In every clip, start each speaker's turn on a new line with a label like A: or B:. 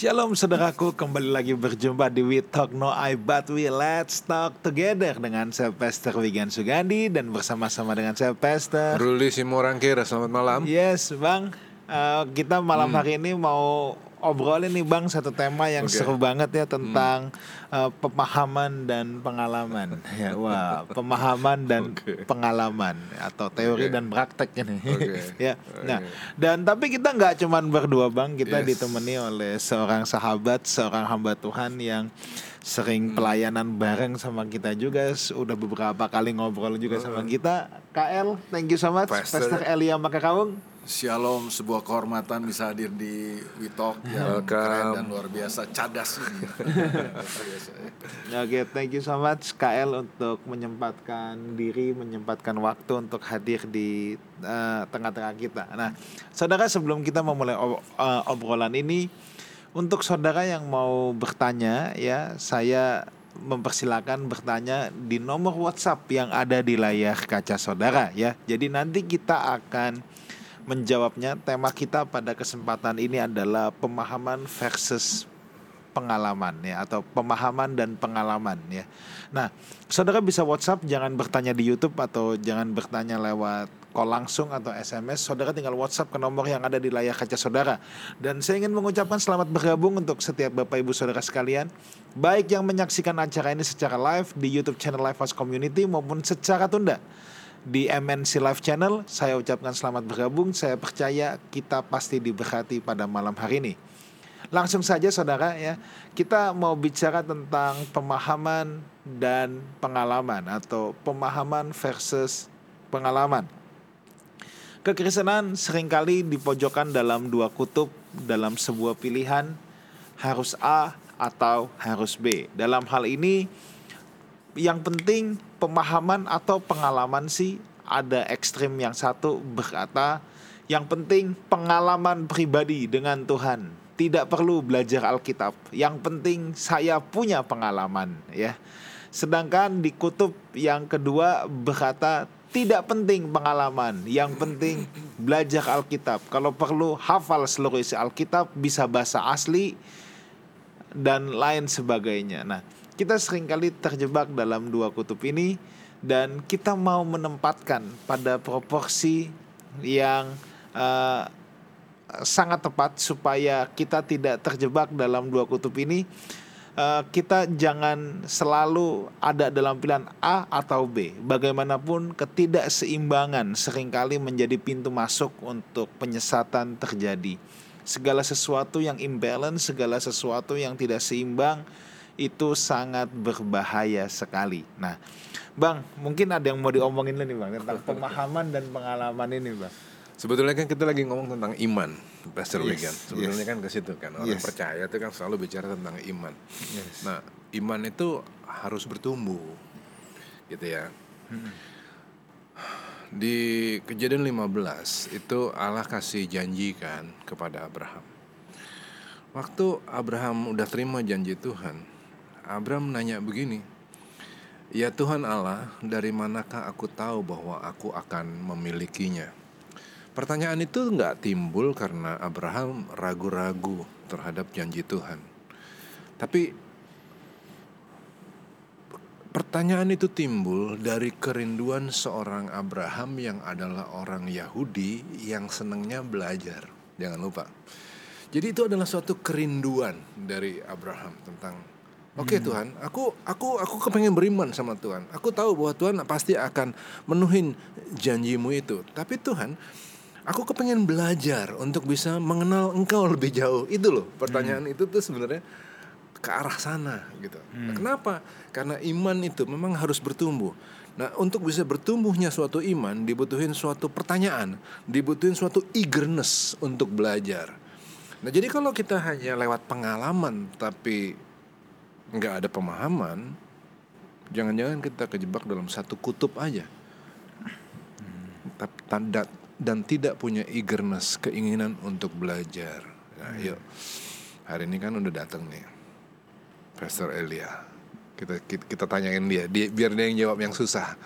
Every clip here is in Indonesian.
A: Shalom saudaraku, kembali lagi berjumpa di We Talk No I But We Let's Talk Together dengan saya Pastor Wigan Sugandi dan bersama-sama dengan saya Pastor
B: Ruli Simorangkir, selamat malam.
A: Yes, Bang. Eh, kita malam hari ini mau obrolin nih Bang satu tema yang
B: Oke.
A: seru banget ya tentang eh, pemahaman dan pengalaman. Ya, wah, pemahaman dan
B: Oke.
A: pengalaman atau teori
B: Oke.
A: dan praktek ini.
B: Oke.
A: ya. Nah,
B: Oke.
A: dan tapi kita nggak cuman berdua Bang, kita
B: Yes.
A: ditemani oleh seorang sahabat, seorang hamba Tuhan yang
B: Hmm.
A: sering pelayanan bareng sama kita juga udah beberapa kali ngobrol juga sama kita KL thank you so much
B: Pastor.
A: Pastor Elia Makakaung
C: Shalom, sebuah kehormatan bisa hadir di Witalk yang
B: Welcome.
C: keren dan luar biasa, cadas ini.
A: Oke, thank you so much KL untuk menyempatkan diri, menyempatkan waktu untuk hadir di eh, tengah-tengah kita. Nah, saudara sebelum kita memulai ob- eh, obrolan ini, untuk saudara yang mau bertanya, ya saya mempersilakan bertanya di nomor WhatsApp yang ada di layar kaca saudara, ya. Jadi nanti kita akan menjawabnya. Tema kita pada kesempatan ini adalah pemahaman versus pengalaman ya atau pemahaman dan pengalaman ya. Nah, saudara bisa WhatsApp, jangan bertanya di YouTube atau jangan bertanya lewat call langsung atau SMS. Saudara tinggal WhatsApp ke nomor yang ada di layar kaca saudara. Dan saya ingin mengucapkan selamat bergabung untuk setiap Bapak Ibu Saudara sekalian, baik yang menyaksikan acara ini secara live di YouTube channel Live House Community maupun secara tunda di MNC Live Channel. Saya ucapkan selamat bergabung. Saya percaya kita pasti diberkati pada malam hari ini. Langsung saja saudara ya, kita mau bicara tentang pemahaman dan pengalaman atau pemahaman versus pengalaman. Kekristenan sering kali dipojokkan dalam dua kutub dalam sebuah pilihan harus A atau harus B. Dalam hal ini yang penting pemahaman atau pengalaman sih ada ekstrim yang satu berkata yang penting pengalaman pribadi dengan Tuhan. Tidak perlu belajar Alkitab. Yang penting saya punya pengalaman ya. Sedangkan di kutub yang kedua berkata tidak penting pengalaman yang penting belajar Alkitab. Kalau perlu hafal seluruh isi Alkitab bisa bahasa asli dan lain sebagainya. Nah, kita sering kali terjebak dalam dua kutub ini dan kita mau menempatkan pada proporsi yang eh, sangat tepat supaya kita tidak terjebak dalam dua kutub ini. Eh, kita jangan selalu ada dalam pilihan A atau B. Bagaimanapun ketidakseimbangan sering kali menjadi pintu masuk untuk penyesatan terjadi segala sesuatu yang imbalance, segala sesuatu yang tidak seimbang itu sangat berbahaya sekali. Nah, Bang, mungkin ada yang mau diomongin nih Bang tentang pemahaman dan pengalaman ini, Bang.
B: Sebetulnya kan kita lagi ngomong tentang iman, Pastor
A: Yes,
B: Wigan. Sebetulnya kan ke situ kan orang
A: Yes.
B: percaya itu kan selalu bicara tentang iman.
A: Yes.
B: Nah, iman itu harus bertumbuh, gitu ya. Di kejadian 15 itu Allah kasih janji kan kepada Abraham. Waktu Abraham udah terima janji Tuhan, Abraham nanya begini, Ya Tuhan Allah, dari manakah aku tahu bahwa aku akan memilikinya? Pertanyaan itu nggak timbul karena Abraham ragu-ragu terhadap janji Tuhan. Tapi pertanyaan itu timbul dari kerinduan seorang Abraham yang adalah orang Yahudi yang senangnya belajar. Jangan lupa. Jadi itu adalah suatu kerinduan dari Abraham tentang Oke Tuhan, aku aku aku kepengen beriman sama Tuhan. Aku tahu bahwa Tuhan pasti akan menuhin janjimu itu. Tapi Tuhan, aku kepengen belajar untuk bisa mengenal Engkau lebih jauh. Itu loh pertanyaan itu tuh sebenarnya ke arah sana gitu. Nah, kenapa? Karena iman itu memang harus bertumbuh. Nah, untuk bisa bertumbuhnya suatu iman dibutuhin suatu pertanyaan, dibutuhin suatu eagerness untuk belajar. Nah, jadi kalau kita hanya lewat pengalaman tapi nggak ada pemahaman, jangan-jangan kita kejebak dalam satu kutub aja. Tanda dan tidak punya eagerness, keinginan untuk belajar. Nah, yuk. Hari ini kan udah datang nih. Pastor Elia. Kita, kita kita tanyain dia, dia biar dia yang jawab yang susah.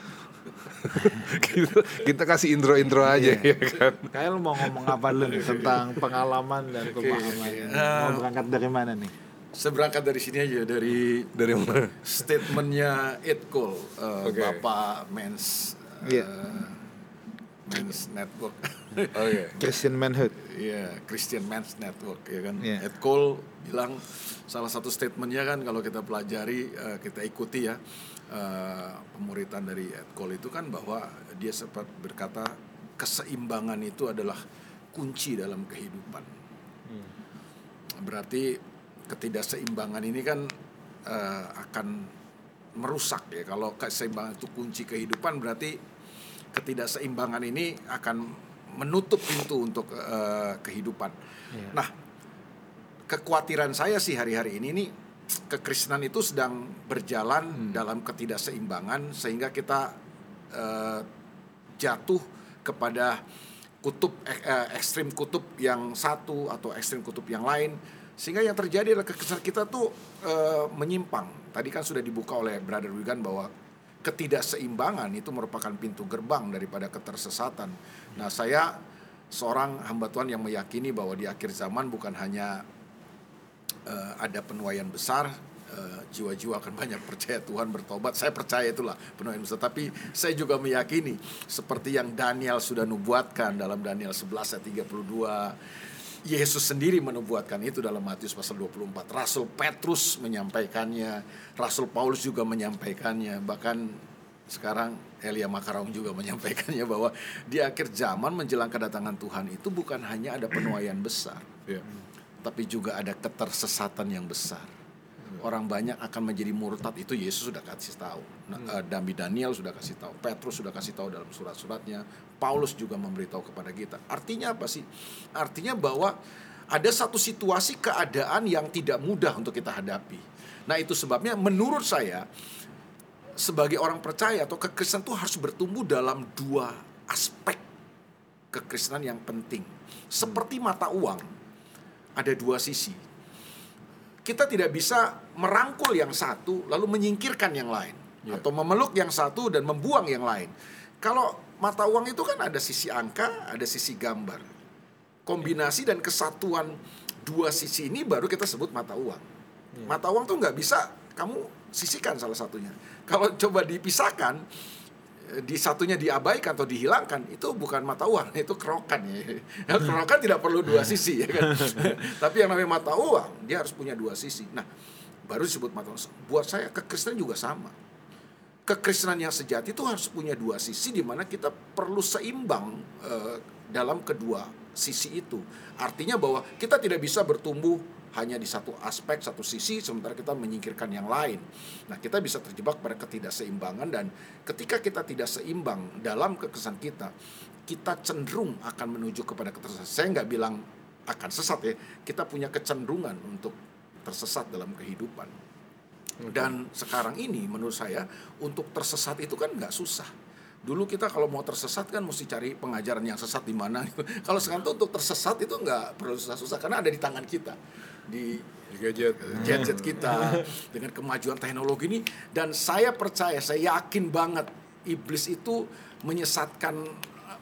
B: kita, kita kasih intro-intro aja ya kan.
A: Kayak lu mau ngomong apa lu nih tentang pengalaman dan pemahaman? Mau berangkat dari mana nih?
C: Saya berangkat dari sini aja dari
B: Dari mana?
C: statementnya Ed Cole, uh,
B: Oke.
C: Bapak Men's uh,
A: Iya.
C: Men's Network,
B: Oke.
A: Christian manhood.
C: Iya, Christian Men's Network ya kan.
A: Iya.
C: Ed Cole bilang salah satu statementnya kan kalau kita pelajari uh, kita ikuti ya uh, pemuritan dari Ed Cole itu kan bahwa dia sempat berkata keseimbangan itu adalah kunci dalam kehidupan. Berarti ketidakseimbangan ini kan eh, akan merusak ya. Kalau keseimbangan itu kunci kehidupan berarti ketidakseimbangan ini akan menutup pintu untuk eh, kehidupan. Nah, kekhawatiran saya sih hari-hari ini nih kekristenan itu sedang berjalan dalam ketidakseimbangan sehingga kita eh, jatuh kepada kutub eh, ekstrim kutub yang satu atau ekstrim kutub yang lain sehingga yang terjadi adalah kekristenan kita tuh eh, menyimpang. Tadi kan sudah dibuka oleh Brother Wigan bahwa ketidakseimbangan itu merupakan pintu gerbang daripada ketersesatan. Nah, saya seorang hamba Tuhan yang meyakini bahwa di akhir zaman bukan hanya eh, ada penuaian besar eh, jiwa-jiwa akan banyak percaya Tuhan bertobat saya percaya itulah penuaian besar tapi saya juga meyakini seperti yang Daniel sudah nubuatkan dalam Daniel 11 ayat 32 Yesus sendiri menubuatkan itu dalam Matius pasal 24 Rasul Petrus menyampaikannya Rasul Paulus juga menyampaikannya bahkan sekarang Elia Makarong juga menyampaikannya bahwa di akhir zaman menjelang kedatangan Tuhan itu bukan hanya ada penuaian besar
B: Ya.
C: tapi juga ada ketersesatan yang besar. Orang banyak akan menjadi murtad itu Yesus sudah kasih tahu. Nah, eh, Nabi Daniel sudah kasih tahu, Petrus sudah kasih tahu dalam surat-suratnya, Paulus juga memberitahu kepada kita. Artinya apa sih? Artinya bahwa ada satu situasi keadaan yang tidak mudah untuk kita hadapi. Nah, itu sebabnya menurut saya sebagai orang percaya atau kekristenan itu harus bertumbuh dalam dua aspek kekristenan yang penting. Seperti mata uang, ada dua sisi. Kita tidak bisa merangkul yang satu lalu menyingkirkan yang lain atau memeluk yang satu dan membuang yang lain. Kalau mata uang itu kan ada sisi angka, ada sisi gambar. Kombinasi dan kesatuan dua sisi ini baru kita sebut mata uang. Mata uang tuh nggak bisa kamu sisihkan salah satunya. Kalau coba dipisahkan, eh, di satunya diabaikan atau dihilangkan itu bukan mata uang itu kerokan ya. Kerokan tidak perlu dua sisi ya kan? Tapi yang namanya mata uang dia harus punya dua sisi. Nah baru disebut mata uang. Buat saya kekristenan juga sama kekristenan yang sejati itu harus punya dua sisi di mana kita perlu seimbang eh, dalam kedua sisi itu. Artinya bahwa kita tidak bisa bertumbuh hanya di satu aspek satu sisi sementara kita menyingkirkan yang lain. Nah kita bisa terjebak pada ketidakseimbangan dan ketika kita tidak seimbang dalam kekesan kita kita cenderung akan menuju kepada ketersesatan saya nggak bilang akan sesat ya kita punya kecenderungan untuk tersesat dalam kehidupan dan sekarang ini menurut saya untuk tersesat itu kan nggak susah. Dulu kita kalau mau tersesat kan mesti cari pengajaran yang sesat di mana. gitu. kalau sekarang tuh untuk tersesat itu nggak perlu susah-susah karena ada di tangan kita di
B: Di gadget.
C: gadget kita dengan kemajuan teknologi ini dan saya percaya saya yakin banget iblis itu menyesatkan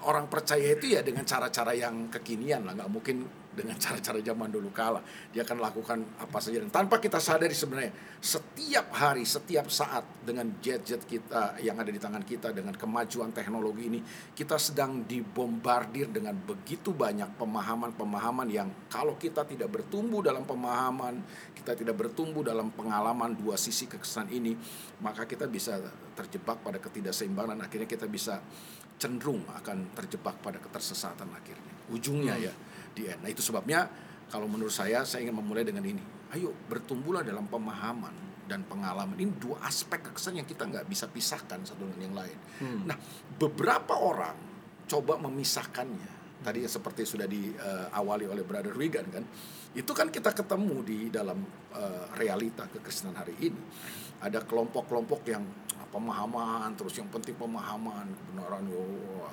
C: orang percaya itu ya dengan cara-cara yang kekinian lah nggak mungkin dengan cara-cara zaman dulu kala. Dia akan lakukan apa saja. Dan tanpa kita sadari sebenarnya setiap hari setiap saat dengan gadget kita yang ada di tangan kita dengan kemajuan teknologi ini kita sedang dibombardir dengan begitu banyak pemahaman-pemahaman yang kalau kita tidak bertumbuh dalam pemahaman kita tidak bertumbuh dalam pengalaman dua sisi kekesan ini maka kita bisa terjebak pada ketidakseimbangan. Akhirnya kita bisa cenderung akan terjebak pada ketersesatan akhirnya. Ujungnya ya di end. Nah itu sebabnya kalau menurut saya saya ingin memulai dengan ini. Ayo bertumbuhlah dalam pemahaman dan pengalaman ini dua aspek kekesan yang kita nggak bisa pisahkan satu dengan yang lain. Nah beberapa orang coba memisahkannya. Tadi seperti sudah diawali oleh Brother Wigan kan, itu kan kita ketemu di dalam eh, realita kekristenan hari ini. Ada kelompok-kelompok yang ah, pemahaman terus yang penting pemahaman kebenaran wah,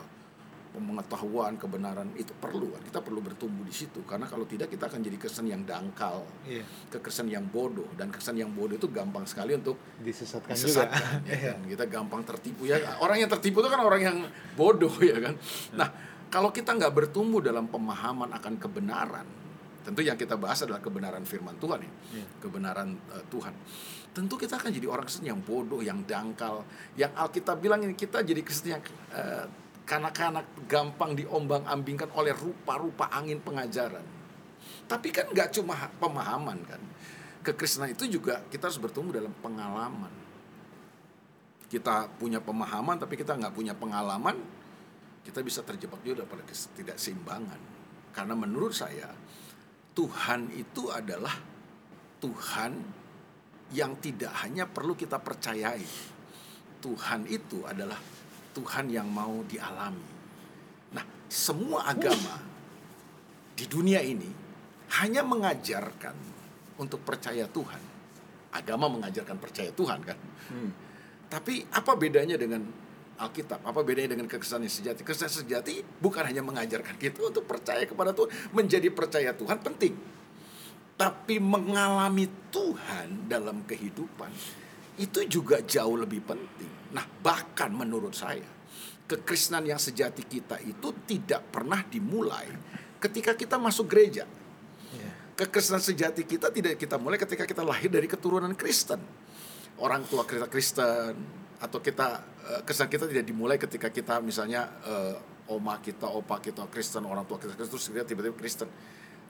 C: pengetahuan, kebenaran itu perlu kan. Kita perlu bertumbuh di situ karena kalau tidak kita akan jadi kesan yang dangkal,
A: Iya.
C: kekesan yang bodoh dan kesan yang bodoh itu gampang sekali untuk
A: Disesatkan juga.
C: disesatkan ya kan? kita gampang tertipu ya orang yang tertipu itu kan orang yang bodoh ya kan nah kalau kita nggak bertumbuh dalam pemahaman akan kebenaran tentu yang kita bahas adalah kebenaran firman Tuhan ya
A: Iya.
C: kebenaran eh, Tuhan tentu kita akan jadi orang Kristen yang bodoh yang dangkal yang Alkitab bilang ini kita jadi Kristen yang eh, kanak-kanak gampang diombang-ambingkan oleh rupa-rupa angin pengajaran. Tapi kan nggak cuma pemahaman kan. Kekristenan itu juga kita harus bertumbuh dalam pengalaman. Kita punya pemahaman tapi kita nggak punya pengalaman kita bisa terjebak juga pada ketidakseimbangan. Karena menurut saya Tuhan itu adalah Tuhan yang tidak hanya perlu kita percayai. Tuhan itu adalah Tuhan yang mau dialami nah semua agama di dunia ini hanya mengajarkan untuk percaya Tuhan agama mengajarkan percaya Tuhan kan tapi apa bedanya dengan Alkitab? Apa bedanya dengan kekristenan yang sejati? Kekristenan sejati bukan hanya mengajarkan kita untuk percaya kepada Tuhan, menjadi percaya Tuhan penting. Tapi mengalami Tuhan dalam kehidupan itu juga jauh lebih penting. Nah, bahkan menurut saya, kekristenan yang sejati kita itu tidak pernah dimulai ketika kita masuk gereja.
A: Iya.
C: Kekristenan sejati kita tidak kita mulai ketika kita lahir dari keturunan Kristen orang tua kita Kristen atau kita eh, kesan kita tidak dimulai ketika kita misalnya eh, oma kita, opa kita Kristen, orang tua kita Kristen terus kita tiba-tiba Kristen.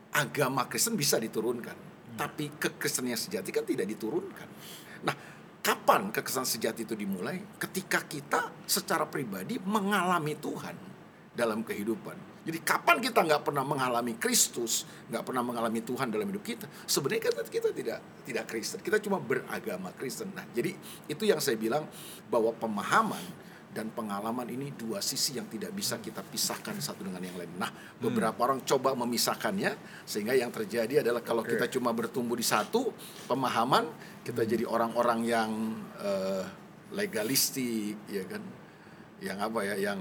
C: Agama Kristen bisa diturunkan, tapi kekristenan yang sejati kan tidak diturunkan. Nah, kapan kekristenan sejati itu dimulai? Ketika kita secara pribadi mengalami Tuhan dalam kehidupan. Jadi kapan kita nggak pernah mengalami Kristus, nggak pernah mengalami Tuhan dalam hidup kita, sebenarnya kita, kita tidak tidak Kristen, kita cuma beragama Kristen. Nah, jadi itu yang saya bilang bahwa pemahaman dan pengalaman ini dua sisi yang tidak bisa kita pisahkan satu dengan yang lain. Nah, beberapa orang coba memisahkannya sehingga yang terjadi adalah kalau
B: Oke.
C: kita cuma bertumbuh di satu pemahaman, kita jadi orang-orang yang eh, legalistik, ya kan, yang apa ya, yang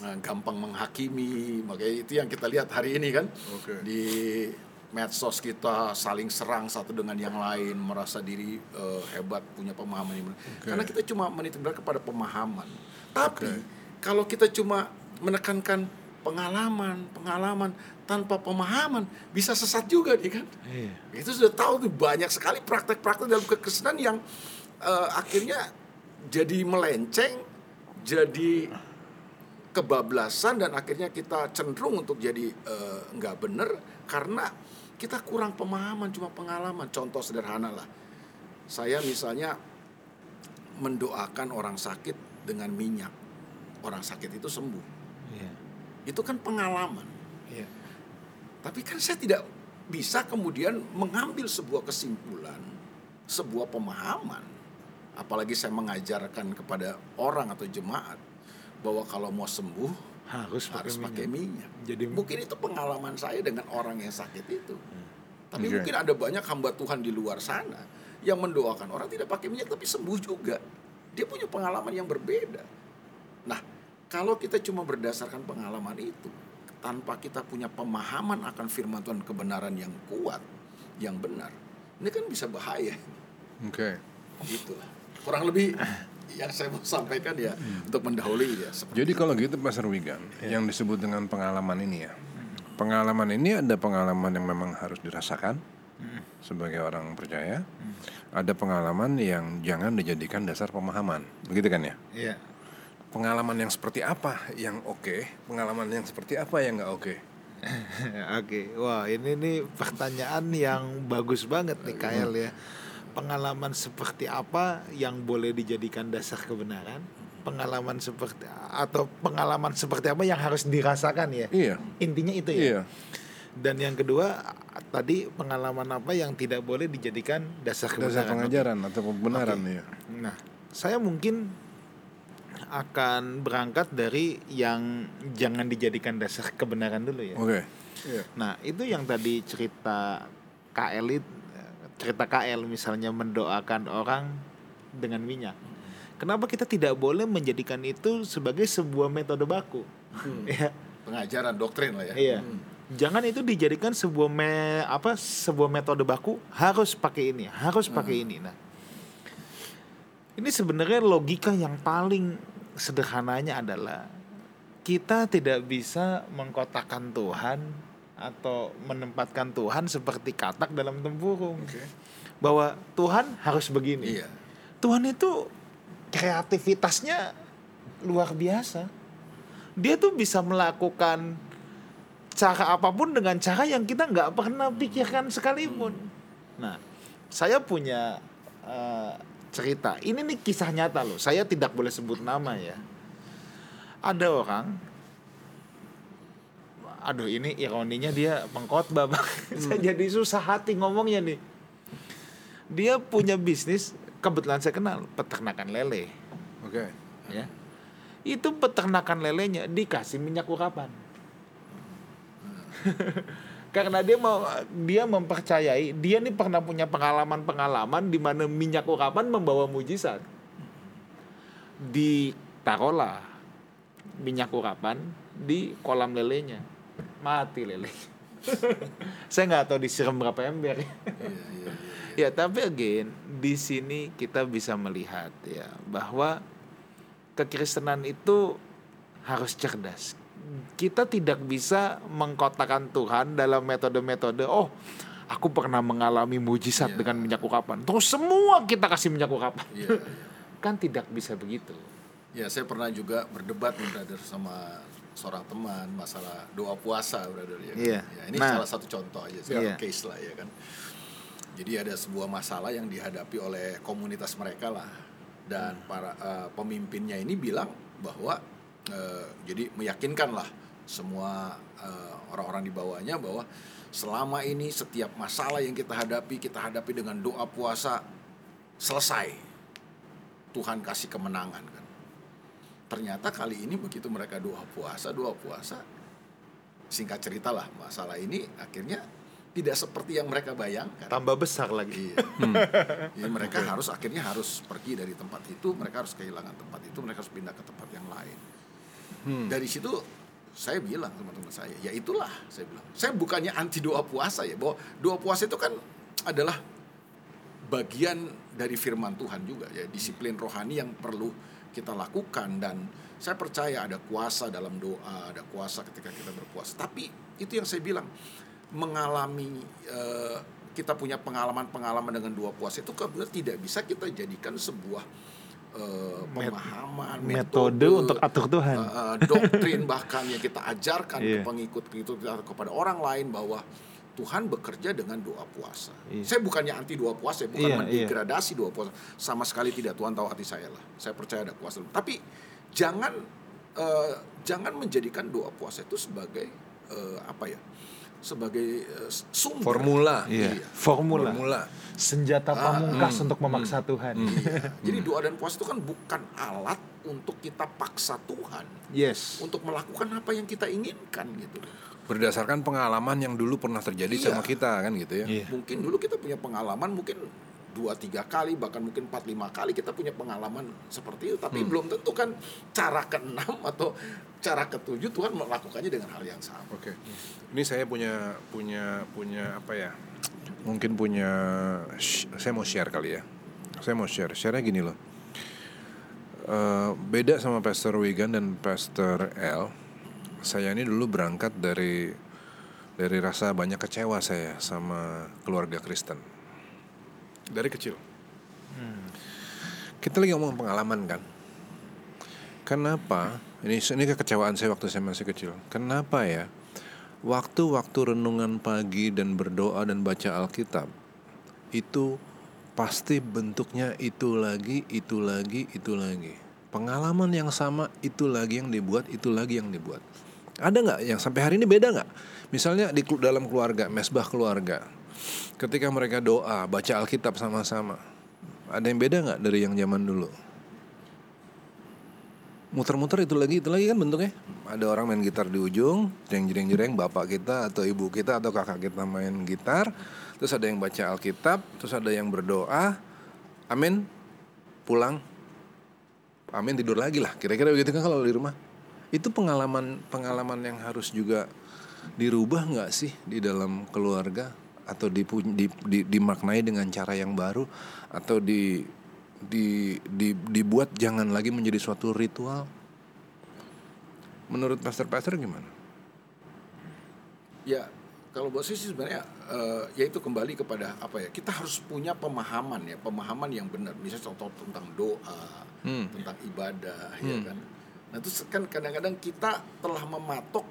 C: eh, gampang menghakimi. Makanya itu yang kita lihat hari ini kan
B: Oke.
C: di medsos kita saling serang satu dengan yang lain, merasa diri eh, hebat, punya pemahaman yang benar. Karena kita cuma menitik berat kepada pemahaman. Tapi
B: Oke.
C: kalau kita cuma menekankan pengalaman, pengalaman tanpa pemahaman bisa sesat juga nih kan.
A: Iya.
C: Itu sudah tahu tuh banyak sekali praktek-praktek dalam kekristenan yang eh, akhirnya jadi melenceng, jadi kebablasan dan akhirnya kita cenderung untuk jadi eh, nggak bener karena kita kurang pemahaman cuma pengalaman. Contoh sederhana lah, saya misalnya mendoakan orang sakit dengan minyak, orang sakit itu sembuh.
A: Iya.
C: Itu kan pengalaman.
A: Iya.
C: Tapi kan saya tidak bisa kemudian mengambil sebuah kesimpulan, sebuah pemahaman. Apalagi saya mengajarkan kepada orang atau jemaat bahwa kalau mau sembuh
A: Harus pakai
C: harus pakai
A: minyak.
C: minyak.
A: Jadi
C: Mungkin itu pengalaman saya dengan orang yang sakit itu. Tapi
B: Oke.
C: mungkin ada banyak hamba Tuhan di luar sana yang mendoakan orang tidak pakai minyak tapi sembuh juga. Dia punya pengalaman yang berbeda. Nah, kalau kita cuma berdasarkan pengalaman itu tanpa kita punya pemahaman akan firman Tuhan kebenaran yang kuat, yang benar, ini kan bisa bahaya.
B: Oke.
C: Gitu lah. Kurang lebih yang saya mau sampaikan ya untuk mendahului ya.
B: Jadi kalau gitu Pastor Wigan, yang disebut dengan pengalaman ini ya. Pengalaman ini ada pengalaman yang memang harus dirasakan sebagai orang percaya. Ada pengalaman yang jangan dijadikan dasar pemahaman. Begitu kan ya?
A: Iya.
B: Pengalaman yang seperti apa yang oke, pengalaman yang seperti apa yang nggak oke.
A: Oke, wah ini nih pertanyaan yang bagus banget nih Kael ya. Pengalaman seperti apa yang boleh dijadikan dasar kebenaran? Pengalaman seperti atau pengalaman seperti apa yang harus dirasakan ya?
B: Iya.
A: Intinya itu ya.
B: Iya.
A: Dan yang kedua tadi pengalaman apa yang tidak boleh dijadikan dasar kebenaran?
B: Dasar pengajaran atau kebenaran ya.
A: Nah, saya mungkin akan berangkat dari yang jangan dijadikan dasar kebenaran dulu ya.
B: Oke. Iya.
A: Nah, itu yang tadi cerita KL it- cerita KL misalnya mendoakan orang dengan minyak. Kenapa kita tidak boleh menjadikan itu sebagai sebuah metode baku? Ya.
C: Pengajaran doktrin lah ya.
A: Iya. Jangan itu dijadikan sebuah me, apa sebuah metode baku harus pakai ini, harus pakai ini. Nah, ini sebenarnya logika yang paling sederhananya adalah kita tidak bisa mengkotakkan Tuhan atau menempatkan Tuhan seperti katak dalam tempurung. Bahwa Tuhan harus begini.
C: Iya.
A: Tuhan itu kreativitasnya luar biasa. Dia tuh bisa melakukan cara apa pun dengan cara yang kita nggak pernah pikirkan sekalipun. Nah, saya punya eh, cerita. Ini nih kisah nyata loh. Saya tidak boleh sebut nama ya. Ada orang Aduh ini ironinya dia pengkhotbah Bang. Saya jadi susah hati ngomongnya nih. Dia punya bisnis kebetulan saya kenal peternakan lele
B: Oke.
A: ya itu peternakan lelenya dikasih minyak urapan karena dia mau dia mempercayai dia nih pernah punya pengalaman-pengalaman di mana minyak urapan membawa mujizat ditaruhlah minyak urapan di kolam lelenya mati lele saya nggak tahu disiram berapa ember ya ya tapi again di sini kita bisa melihat ya bahwa kekristenan itu harus cerdas. Kita tidak bisa mengkotakan Tuhan dalam metode-metode oh aku pernah mengalami mujizat
C: Iya.
A: dengan minyak urapan. Terus semua kita kasih minyak urapan.
C: Iya, iya.
A: Kan tidak bisa begitu.
C: Ya, saya pernah juga berdebat nih, brother sama seorang teman masalah doa puasa, brother ya. kan?
A: Iya.
C: Ya, ini
A: Nah.
C: salah satu contoh aja, salah
A: Iya.
C: case lah ya kan. Jadi ada sebuah masalah yang dihadapi oleh komunitas mereka lah dan para eh, pemimpinnya ini bilang bahwa eh, jadi meyakinkan lah semua eh, orang-orang di bawahnya bahwa selama ini setiap masalah yang kita hadapi kita hadapi dengan doa puasa selesai Tuhan kasih kemenangan kan ternyata kali ini begitu mereka doa puasa doa puasa singkat cerita lah masalah ini akhirnya tidak seperti yang mereka bayangkan
A: Tambah besar lagi.
C: Iya. Jadi mereka harus akhirnya harus pergi dari tempat itu, mereka harus kehilangan tempat itu, mereka harus pindah ke tempat yang lain. Dari situ saya bilang teman-teman saya, ya itulah saya bilang. Saya bukannya anti doa puasa ya, bahwa doa puasa itu kan adalah bagian dari firman Tuhan juga ya, disiplin rohani yang perlu kita lakukan dan saya percaya ada kuasa dalam doa, ada kuasa ketika kita berpuasa. Tapi itu yang saya bilang mengalami eh, kita punya pengalaman-pengalaman dengan dua puasa itu kemudian tidak bisa kita jadikan sebuah
A: Met-
C: pemahaman
A: Metode untuk atur Tuhan.
C: eh, doktrin bahkan yang kita ajarkan ke
A: Iya.
C: pengikut-pengikut kita kepada orang lain bahwa Tuhan bekerja dengan doa puasa.
A: Iya.
C: Saya bukannya anti doa puasa, bukan
A: Iya,
C: mendegradasi doa puasa. Sama sekali tidak. Tuhan tahu hati saya lah. Saya percaya ada kuasa. Tapi jangan eh, jangan menjadikan doa puasa itu sebagai eh, apa ya? Sebagai eh, sumber
B: Formula.
A: Iya.
C: Iya.
A: Formula.
B: Formula.
A: Senjata pamungkas untuk memaksa Tuhan.
C: Iya. Jadi doa dan puasa itu kan bukan alat untuk kita paksa Tuhan
A: Yes.
C: untuk melakukan apa yang kita inginkan gitu.
B: Berdasarkan pengalaman yang dulu pernah terjadi
C: Iya.
B: sama kita kan gitu ya.
A: Iya.
C: Mungkin dulu kita punya pengalaman mungkin dua tiga kali bahkan mungkin empat lima kali kita punya pengalaman seperti itu tapi belum tentu kan cara keenam atau cara ketujuh Tuhan melakukannya dengan hal yang sama.
B: Oke. Ini saya punya punya punya apa ya? Mungkin punya saya mau share kali ya. Saya mau share. Share-nya gini loh. Eh, beda sama Pastor Wigan dan Pastor L. Saya ini dulu berangkat dari dari rasa banyak kecewa saya sama keluarga Kristen. Dari kecil. Kita lagi ngomong pengalaman kan. Kenapa? Ini ini kekecewaan saya waktu saya masih kecil. Kenapa ya? Waktu-waktu renungan pagi dan berdoa dan baca Alkitab itu pasti bentuknya itu lagi, itu lagi, itu lagi. Pengalaman yang sama itu lagi yang dibuat, itu lagi yang dibuat. Ada nggak yang sampai hari ini beda nggak? Misalnya di dalam keluarga, mesbah keluarga, ketika mereka doa, baca Alkitab sama-sama, ada yang beda nggak dari yang zaman dulu? muter-muter itu lagi itu lagi kan bentuknya ada orang main gitar di ujung jeng bapak kita atau ibu kita atau kakak kita main gitar terus ada yang baca alkitab terus ada yang berdoa amin pulang amin tidur lagi lah kira-kira begitu kan kalau di rumah itu pengalaman pengalaman yang harus juga dirubah nggak sih di dalam keluarga atau di, di- dimaknai dengan cara yang baru atau di, di, di- dibuat jangan lagi menjadi suatu ritual menurut pastor-pastor gimana?
C: Ya, kalau buat saya sih sebenarnya eh, ya itu kembali kepada apa ya? Kita harus punya pemahaman ya, pemahaman yang benar. Misalnya contoh tentang doa,
B: Hmm.
C: tentang ibadah, ya kan. Nah itu kan kadang-kadang kita telah mematok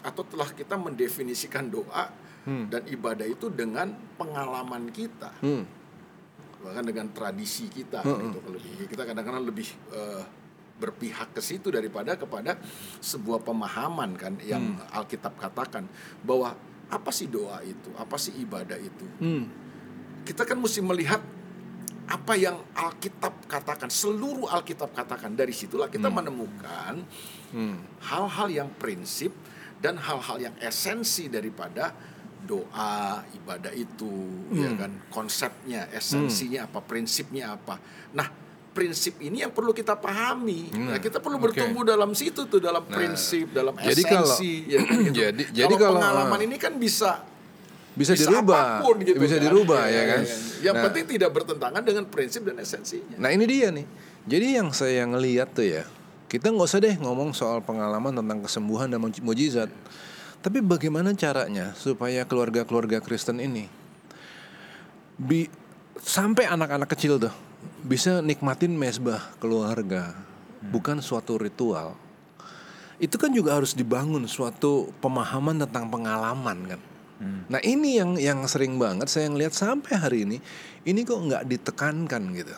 C: atau telah kita mendefinisikan doa dan ibadah itu dengan pengalaman kita,
B: Hmm.
C: bahkan dengan tradisi kita. Gitu, kalau di- kita kadang-kadang lebih eh, berpihak ke situ daripada kepada sebuah pemahaman kan yang Alkitab katakan bahwa apa sih doa itu, apa sih ibadah itu.
B: Hmm.
C: Kita kan mesti melihat apa yang Alkitab katakan, seluruh Alkitab katakan. Dari situlah kita menemukan
B: Hmm.
C: hal-hal yang prinsip dan hal-hal yang esensi daripada doa ibadah itu ya kan konsepnya esensinya apa prinsipnya apa nah prinsip ini yang perlu kita pahami nah, kita perlu
B: oke.
C: bertumbuh dalam situ tuh dalam prinsip dalam
B: jadi kalau-
C: esensi ya kan, gitu.
B: jadi- jadi kalau,
C: pengalaman
B: ah.
C: ini kan bisa
B: Bisa, dirubah,
C: apa pun gitu
B: bisa
C: kan.
B: dirubah
C: Iya,
B: ya kan.
C: iya. Yang
B: Nah,
C: penting tidak bertentangan dengan prinsip dan esensinya.
B: Nah ini dia nih. Jadi yang saya ngeliat tuh ya, kita nggak usah deh ngomong soal pengalaman tentang kesembuhan dan muj- mujizat. Tapi bagaimana caranya supaya keluarga-keluarga Kristen ini bi sampai anak-anak kecil tuh bisa nikmatin mesbah keluarga, bukan suatu ritual. Itu kan juga harus dibangun suatu pemahaman tentang pengalaman kan. Nah ini yang yang sering banget saya ngelihat sampai hari ini, ini kok nggak ditekankan gitu.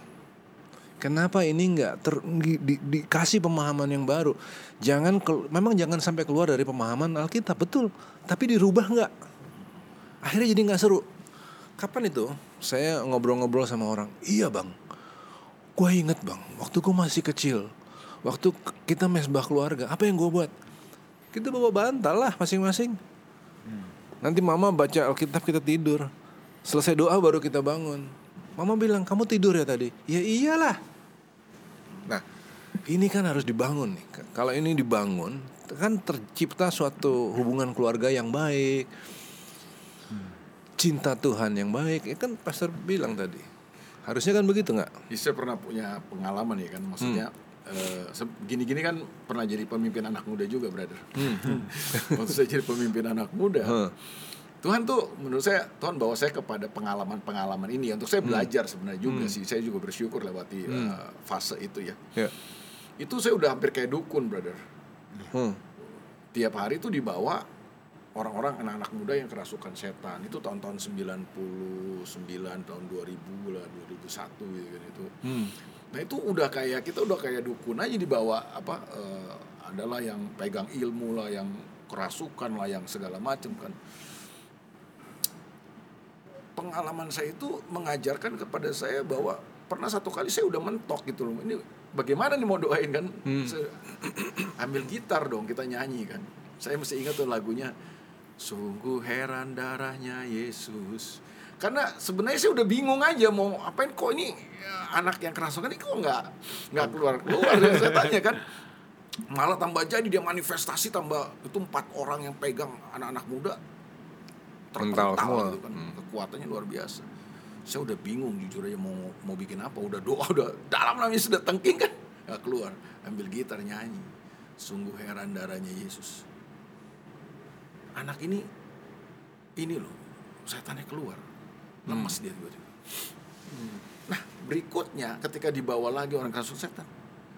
B: Kenapa ini nggak di- di- dikasih pemahaman yang baru? Jangan memang jangan sampai keluar dari pemahaman Alkitab betul, tapi dirubah nggak? Akhirnya jadi nggak seru. Kapan itu? Saya ngobrol-ngobrol sama orang. Iya bang, gue inget bang, waktu gue masih kecil, waktu kita mesbah keluarga, apa yang gue buat? Kita bawa bantal lah masing-masing. Nanti mama baca Alkitab kita tidur. Selesai doa baru kita bangun. Mama bilang, kamu tidur ya tadi? Ya iyalah. Nah, ini kan harus dibangun nih. Kalau ini dibangun, kan tercipta suatu hubungan keluarga yang baik. Cinta Tuhan yang baik. Ya kan pastor bilang tadi. Harusnya kan begitu nggak?
C: Ya, saya pernah punya pengalaman ya kan, maksudnya eh, se- gini-gini kan pernah jadi pemimpin anak muda juga, brother. Waktu saya jadi pemimpin anak muda,
B: Huh.
C: Tuhan tuh menurut saya Tuhan bawa saya kepada pengalaman-pengalaman ini untuk saya belajar sebenarnya juga sih. Saya juga bersyukur lewati eh, fase itu ya.
B: Ya.
C: Itu saya udah hampir kayak dukun, brother.
B: Hmm.
C: Tiap hari itu dibawa orang-orang anak-anak muda yang kerasukan setan. Itu tahun-tahun 99, tahun 2000 lah, 2001 gitu kan itu.
B: Hmm.
C: Nah itu udah kayak kita udah kayak dukun aja dibawa apa eh, adalah yang pegang ilmu lah, yang kerasukan lah, yang segala macam kan. Pengalaman saya itu mengajarkan kepada saya bahwa pernah satu kali saya udah mentok gitu loh. Ini bagaimana nih mau doain kan? Saya, ambil gitar dong kita nyanyi kan. Saya mesti ingat tuh lagunya Sungguh heran darahnya Yesus. Karena sebenarnya saya udah bingung aja mau apain kok ini ya, anak yang kerasukan ini kok nggak nggak keluar keluar dari saya tanya kan. Malah tambah jadi dia manifestasi tambah itu empat orang yang pegang anak-anak muda terpental gitu kan. Kekuatannya luar biasa. Saya udah bingung jujur aja mau mau bikin apa. Udah doa udah dalam namanya sudah tengking kan. Nggak keluar. Ambil gitar nyanyi. Sungguh heran darahnya Yesus. Anak ini ini loh setannya keluar. Lemas dia tiba-tiba. Nah berikutnya ketika dibawa lagi orang kasus setan.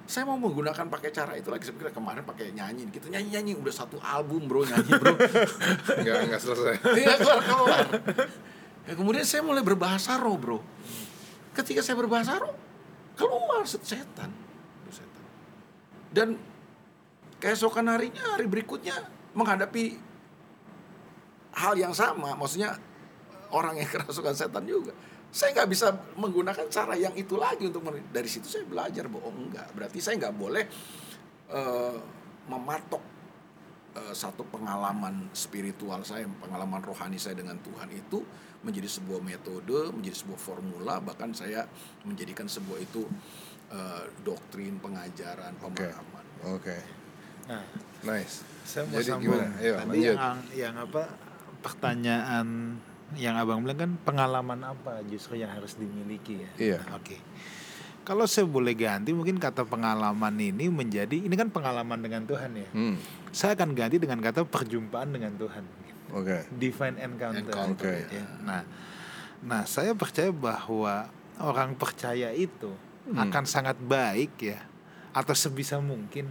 C: Saya mau menggunakan pakai cara itu lagi. Pikir kemarin pakai nyanyi. Kita nyanyi-nyanyi udah satu album bro nyanyi bro.
B: Nggak nggak selesai.
C: Iya keluar keluar. Ya, kemudian saya mulai berbahasa roh bro. Ketika saya berbahasa roh, keluar setan. Dan keesokan harinya, hari berikutnya menghadapi hal yang sama. Maksudnya orang yang kerasukan setan juga. Saya nggak bisa menggunakan cara yang itu lagi untuk dari situ saya belajar bahwa oh, enggak. Berarti saya nggak boleh eh, mematok eh, satu pengalaman spiritual saya, pengalaman rohani saya dengan Tuhan itu menjadi sebuah metode, menjadi sebuah formula, bahkan saya menjadikan sebuah itu eh, doktrin, pengajaran, pemahaman.
B: Oke.
A: Nah,
B: Nice.
A: saya mau
B: Jadi
A: sambung.
B: gimana? Ayo,
A: Tadi
B: lanjut.
A: yang yang apa pertanyaan yang abang bilang kan pengalaman apa justru yang harus dimiliki ya.
B: Iya.
A: Nah, Oke. Kalau saya boleh ganti mungkin kata pengalaman ini menjadi ini kan pengalaman dengan Tuhan ya.
B: Hmm.
A: Saya akan ganti dengan kata perjumpaan dengan Tuhan.
B: Oke.
A: Divine encounter.
C: Encounter,
B: Oke.
A: Ya. Nah, nah saya percaya bahwa orang percaya itu akan sangat baik ya atau sebisa mungkin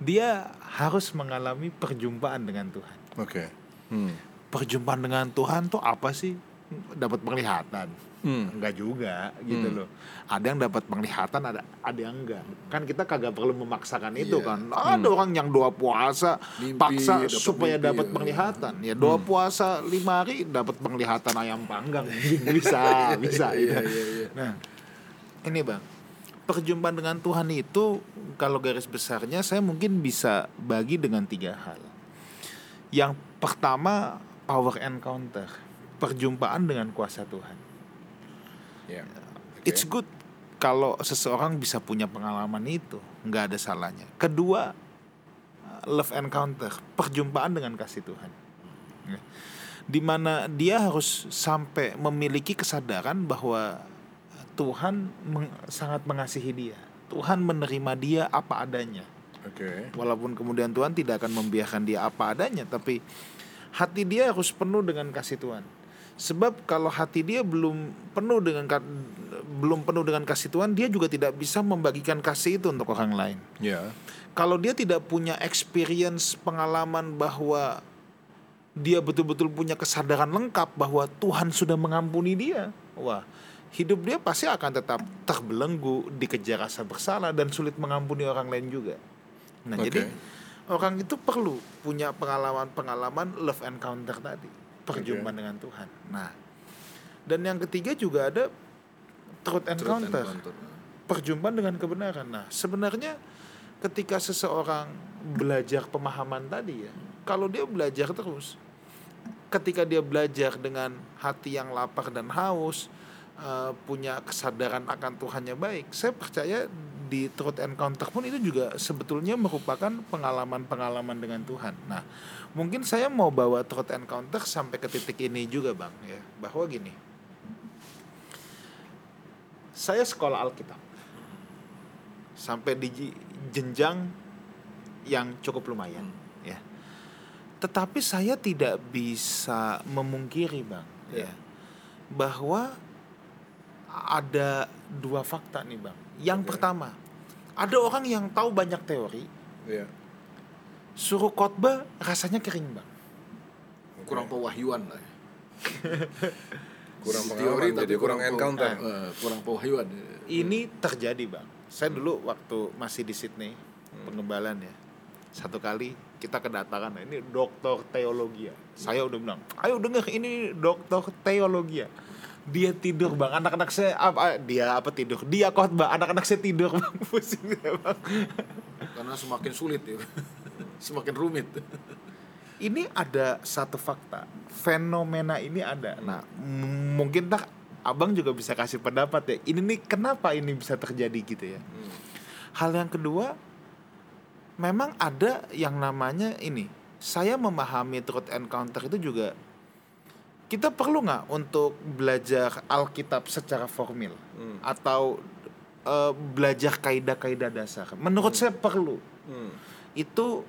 A: dia harus mengalami perjumpaan dengan Tuhan.
B: Oke. Hmm.
A: Perjumpaan dengan Tuhan tuh apa sih? Dapat penglihatan.
B: Hmm.
A: Enggak juga gitu
B: Hmm.
A: loh. Ada yang dapat penglihatan, ada ada yang enggak. Kan kita kagak perlu memaksakan itu
C: Iya.
A: kan. Ada orang yang doa puasa
C: Mimpi,
A: paksa
C: dapat
A: supaya dapat
C: ya.
A: penglihatan. Ya doa puasa lima hari dapat penglihatan ayam panggang bisa bisa.
C: Iya,
A: gitu.
C: iya, iya.
A: Nah, ini bang, perjumpaan dengan Tuhan itu kalau garis besarnya saya mungkin bisa bagi dengan tiga hal. Yang pertama power encounter, perjumpaan dengan kuasa Tuhan.
B: Ya.
A: It's good kalau seseorang bisa punya pengalaman itu, nggak ada salahnya. Kedua, love encounter, perjumpaan dengan kasih Tuhan. Ya. Di mana dia harus sampai memiliki kesadaran bahwa Tuhan meng- sangat mengasihi dia. Tuhan menerima dia apa adanya.
B: Oke.
A: Walaupun kemudian Tuhan tidak akan membiarkan dia apa adanya, tapi hati dia harus penuh dengan kasih Tuhan. Sebab kalau hati dia belum penuh dengan belum penuh dengan kasih Tuhan, dia juga tidak bisa membagikan kasih itu untuk orang lain.
B: Ya.
A: Kalau dia tidak punya experience pengalaman bahwa dia betul-betul punya kesadaran lengkap bahwa Tuhan sudah mengampuni dia, wah, hidup dia pasti akan tetap terbelenggu, dikejar rasa bersalah dan sulit mengampuni orang lain juga. Nah,
B: Oke.
A: jadi orang itu perlu punya pengalaman-pengalaman love encounter tadi, perjumpaan dengan Tuhan. Nah, dan yang ketiga juga ada truth
C: Truth
A: encounter
C: encounter.
A: perjumpaan dengan kebenaran. Nah, sebenarnya ketika seseorang belajar pemahaman tadi ya, kalau dia belajar terus, ketika dia belajar dengan hati yang lapar dan haus, eh, punya kesadaran akan Tuhannya baik, saya percaya di truth encounter pun itu juga sebetulnya merupakan pengalaman-pengalaman dengan Tuhan. Nah, mungkin saya mau bawa truth encounter sampai ke titik ini juga, Bang, ya, bahwa gini. Saya sekolah Alkitab sampai di jenjang yang cukup lumayan ya tetapi saya tidak bisa memungkiri bang ya bahwa ada dua fakta nih bang yang pertama ada orang yang tahu banyak teori
B: Ya.
A: suruh khotbah rasanya kering bang
C: Kurang pewahyuan lah. ya.
B: Kurang
C: Teori tapi
B: jadi kurang
C: pew-
B: encounter.
C: eh, kurang pewahyuan.
A: ini terjadi bang saya dulu waktu masih di Sydney pengembalan ya satu kali kita kedatangan ini dokter teologi ya saya udah bilang ayo denger ini dokter teologi ya dia tidur bang. Anak-anak saya apa dia apa tidur? Dia khotbah. Anak-anak saya tidur bang. Pusing saya bang.
C: Karena semakin sulit ya. semakin rumit.
A: ini ada satu fakta. Fenomena ini ada. Nah mungkin tak abang juga bisa kasih pendapat ya. Ini nih kenapa ini bisa terjadi gitu ya? Hal yang kedua memang ada yang namanya ini. Saya memahami truth encounter itu juga kita perlu nggak untuk belajar Alkitab secara formil?
B: Hmm.
A: atau eh, belajar kaidah-kaidah dasar? Menurut saya perlu.
B: Hmm.
A: itu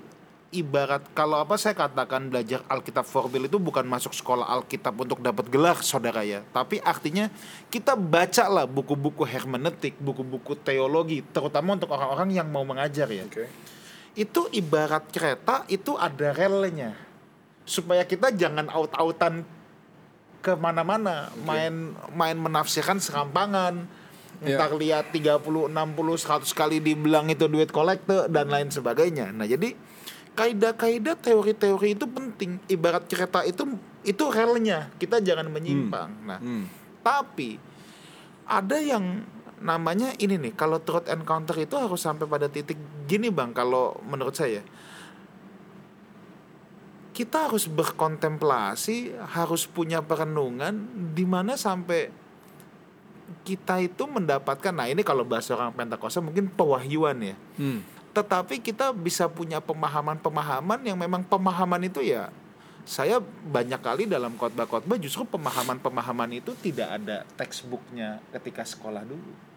A: ibarat kalau apa saya katakan belajar Alkitab formil itu bukan masuk sekolah Alkitab untuk dapat gelar saudara ya. Tapi artinya kita bacalah buku-buku hermeneutik buku-buku teologi terutama untuk orang-orang yang mau mengajar ya.
B: Oke.
A: itu ibarat kereta itu ada relnya. Supaya kita jangan out-outan ke mana-mana. Main main menafsirkan serampangan. Entar lihat 30, 60, 100 kali dibilang itu duit kolektor dan lain sebagainya. Nah jadi kaidah-kaidah teori-teori itu penting. Ibarat kereta itu itu relnya. Kita jangan menyimpang. Nah
B: Hmm.
A: tapi ada yang namanya ini nih kalau truth encounter itu harus sampai pada titik gini bang kalau menurut saya kita harus berkontemplasi harus punya perenungan di mana sampai kita itu mendapatkan nah ini kalau bahasa orang Pentakosta mungkin pewahyuan ya.
B: Hmm.
A: Tetapi kita bisa punya pemahaman-pemahaman yang memang pemahaman itu ya saya banyak kali dalam khotbah-khotbah justru pemahaman-pemahaman itu tidak ada textbooknya ketika sekolah dulu.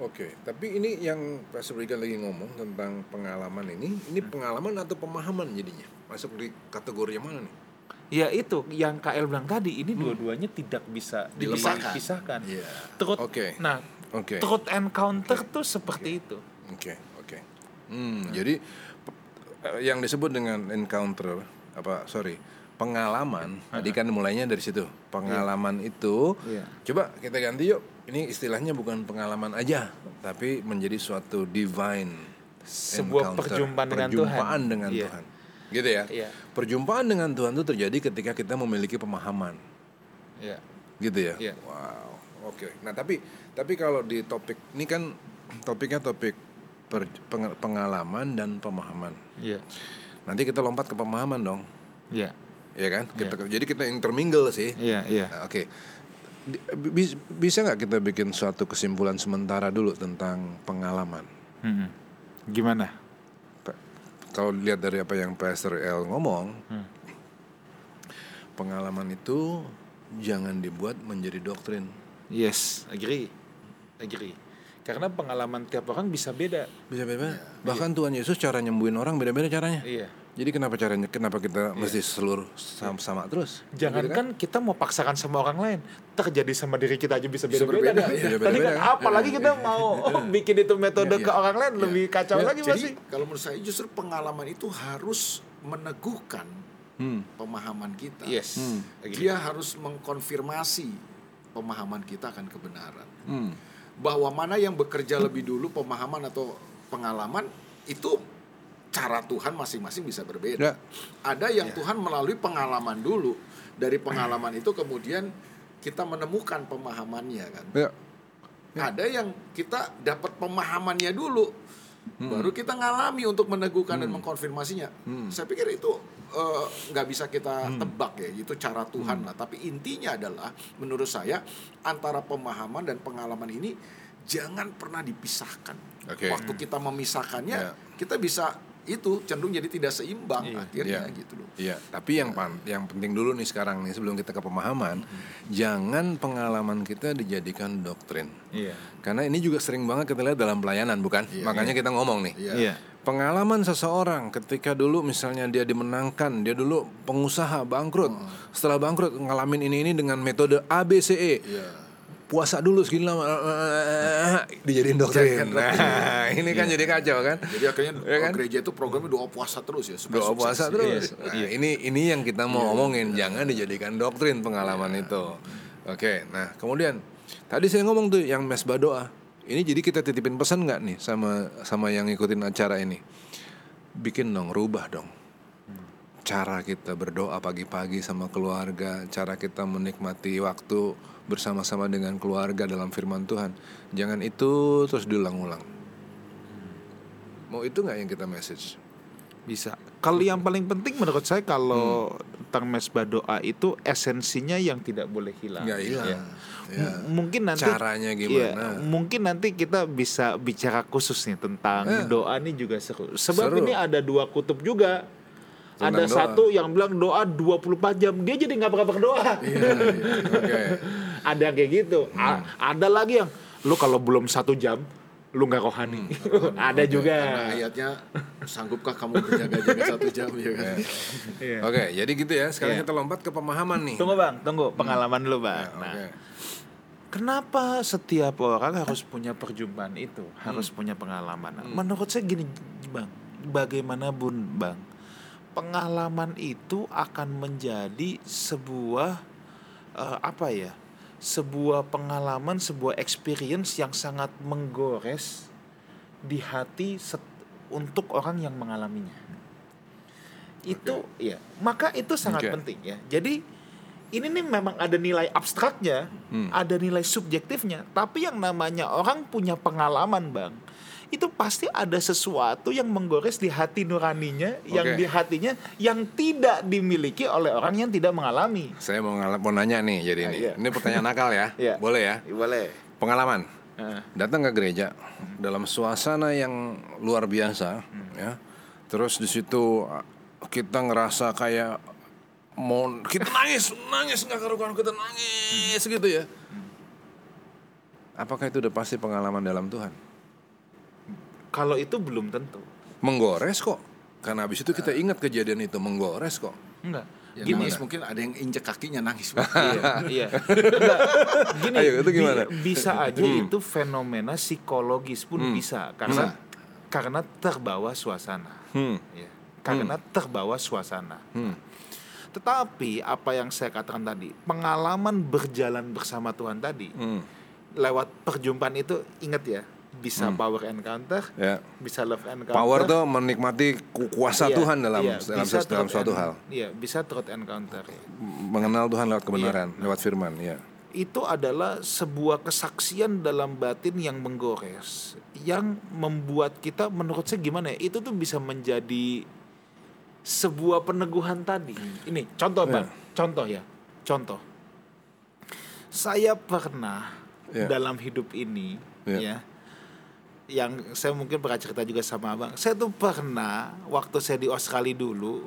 B: Oke, tapi ini yang Pastor Regan lagi ngomong tentang pengalaman ini, ini pengalaman atau pemahaman jadinya? Masuk di kategori yang mana nih?
A: Ya itu yang KL bilang tadi ini dua-duanya tidak bisa
C: Dilepaskan.
A: dipisahkan.
C: Iya.
A: Truth,
B: Oke.
A: Nah,
B: Oke.
A: truth encounter tuh seperti itu.
B: Oke, oke. Hmm, jadi pe- eh, yang disebut dengan encounter apa sorry pengalaman tadi kan mulainya dari situ pengalaman itu
A: Iya.
B: coba kita ganti yuk ini istilahnya bukan pengalaman aja tapi menjadi suatu divine
A: Sebuah perjumpaan dengan
B: perjumpaan
A: Tuhan.
B: dengan
A: Iya.
B: Tuhan gitu ya
A: Iya.
B: perjumpaan dengan Tuhan itu terjadi ketika kita memiliki pemahaman
A: Ya.
B: gitu ya
A: Iya.
B: wow oke nah tapi tapi kalau di topik ini kan topiknya topik per- peng- pengalaman dan pemahaman
A: Iya.
B: nanti kita lompat ke pemahaman dong
A: Iya.
B: ya kan kita jadi kita intermingle sih
A: Iya, iya.
B: Nah, oke bi- bisa nggak kita bikin suatu kesimpulan sementara dulu tentang pengalaman
A: Mm-mm. Gimana?
B: Kalau lihat dari apa yang Pastor L ngomong
A: Hmm.
B: pengalaman itu jangan dibuat menjadi doktrin
A: Yes, agree. Agree. Karena pengalaman tiap orang bisa beda.
B: bisa beda bahkan Tuhan Yesus cara nyembuhin orang beda-beda caranya
A: Iya.
B: Jadi kenapa caranya kenapa kita mesti seluruh sama, sama terus
A: Jangankan kita mau paksakan sama orang lain, terjadi sama diri kita aja bisa beda-beda.
C: berbeda,
A: kan?
C: iya.
A: Tadi kan apalagi kita mau bikin itu metode ke orang lain lebih kacau lagi
C: Jadi
A: pasti.
C: kalau menurut saya justru pengalaman itu harus meneguhkan
B: Hmm.
C: pemahaman kita.
A: Yes. Agree.
C: Dia harus mengkonfirmasi pemahaman kita akan kebenaran.
B: Hmm.
C: Bahwa mana yang bekerja lebih dulu pemahaman atau pengalaman itu cara Tuhan masing-masing bisa berbeda.
B: Ya.
C: Ada yang Tuhan melalui pengalaman dulu. Dari pengalaman itu kemudian kita menemukan pemahamannya kan.
B: ya
C: Ada yang kita dapat pemahamannya dulu, baru kita ngalami untuk meneguhkan dan mengkonfirmasinya. Saya pikir itu eh, nggak bisa kita tebak ya, itu cara Tuhan lah. Tapi intinya adalah, menurut saya antara pemahaman dan pengalaman ini jangan pernah dipisahkan.
B: Oke.
C: Waktu kita memisahkannya,
B: Ya.
C: kita bisa itu cenderung jadi tidak seimbang
A: Iya.
C: akhirnya
B: Iya.
C: gitu loh.
B: Iya, tapi yang pan- yang penting dulu nih sekarang nih sebelum kita ke pemahaman, jangan pengalaman kita dijadikan doktrin.
A: Iya.
B: Karena ini juga sering banget kita lihat dalam pelayanan, bukan?
C: Iya,
B: Makanya kita ngomong nih.
C: Iya.
A: Iya.
B: Pengalaman seseorang ketika dulu misalnya dia dimenangkan, dia dulu pengusaha bangkrut. Setelah bangkrut ngalamin ini ini dengan metode ABCE.
C: Iya.
B: Puasa dulu segini lama dijadiin doktrin. Nah, ini kan jadi kacau kan?
C: Jadi akhirnya
B: Ya kan?
C: gereja itu programnya doa puasa terus ya.
B: doa
C: sukses.
B: puasa terus. Nah, ini ini yang kita mau omongin, jangan dijadikan doktrin pengalaman itu. Oke, nah kemudian tadi saya ngomong tuh yang mesbah doa. Ini jadi kita titipin pesan nggak nih sama sama yang ngikutin acara ini? Bikin dong, rubah dong. Cara kita berdoa pagi-pagi sama keluarga, cara kita menikmati waktu bersama-sama dengan keluarga dalam firman Tuhan. Jangan itu terus diulang-ulang. Mau itu nggak yang kita message?
A: Bisa. Kalau yang paling penting menurut saya kalau tentang mesbah doa itu esensinya yang tidak boleh hilang.
B: Nggak hilang.
A: Ya.
B: Ya.
A: Mungkin nanti
B: Caranya
A: Iya,
B: gimana?
A: mungkin nanti kita bisa bicara khusus nih tentang
B: Eh.
A: doa ini juga seru. Sebab
B: Seru.
A: ini ada dua kutub juga.
B: Tentang
A: ada
B: doa.
A: satu yang bilang doa 24 jam, dia jadi nggak pernah berdoa.
B: Iya, Oke.
A: Ada yang kayak gitu. A- ada lagi yang lu kalau belum satu jam lu nggak rohani. ada juga.
C: Karena ayatnya sanggupkah kamu berjaga-jaga satu jam ya kan?
A: Iya.
B: Oke, jadi gitu ya. Sekarang
A: Iya.
B: kita lompat ke pemahaman nih.
A: Tunggu bang, tunggu pengalaman dulu bang.
B: Ya,
A: Nah. Kenapa setiap orang harus punya perjumpaan itu, harus punya pengalaman? Menurut saya gini, bang, bagaimanapun bang, pengalaman itu akan menjadi sebuah eh, apa ya, sebuah pengalaman, sebuah experience yang sangat menggores di hati set- untuk orang yang mengalaminya. Itu ya, maka itu sangat
B: Oke.
A: penting ya. Jadi ini nih memang ada nilai abstraknya,
B: Hmm.
A: ada nilai subjektifnya, tapi yang namanya orang punya pengalaman, Bang. Itu pasti ada sesuatu yang menggores di hati nuraninya, yang
B: Oke.
A: di hatinya yang tidak dimiliki oleh orang yang tidak mengalami.
B: Saya mau, ngala- mau nanya nih jadi
A: Ah,
B: ini.
A: iya.
B: Ini pertanyaan nakal ya.
A: Iya.
B: Boleh ya?
A: Boleh.
B: Pengalaman.
A: Heeh.
B: Datang ke gereja dalam suasana yang luar biasa ya. Terus di situ uh, kita ngerasa kayak mau kita nangis, nangis nggak karuan kita nangis gitu ya. Apakah itu udah pasti pengalaman dalam Tuhan?
A: Kalau itu belum tentu.
B: Menggores kok. Karena habis itu kita ingat kejadian itu menggores kok.
A: Enggak.
C: Ya,
A: Gini,
C: nangis mungkin ada yang injek kakinya nangis.
A: iya, iya. Enggak. Gini,
B: Ayo, itu gimana?
A: bi- bisa aja itu fenomena psikologis pun bisa karena karena terbawa suasana.
B: Hmm.
A: Ya, karena terbawa suasana.
B: Hmm.
A: Tetapi apa yang saya katakan tadi, pengalaman berjalan bersama Tuhan tadi,
B: Hmm.
A: lewat perjumpaan itu ingat ya, bisa power encounter,
B: Ya.
A: bisa love encounter.
B: Power tuh menikmati ku- kuasa
A: Iya,
B: Tuhan dalam
A: iya,
B: dalam,
A: bisa
B: dalam suatu hal.
A: Iya, bisa truth encounter. ya.
B: Mengenal Tuhan lewat kebenaran, lewat firman, ya.
A: itu adalah sebuah kesaksian dalam batin yang menggores yang membuat kita menurut saya gimana ya itu tuh bisa menjadi sebuah peneguhan tadi ini contoh bang contoh ya contoh saya pernah
B: Ya.
A: dalam hidup ini
B: Ya.
A: ya yang saya mungkin pernah cerita juga sama abang saya tuh pernah waktu saya di Australia dulu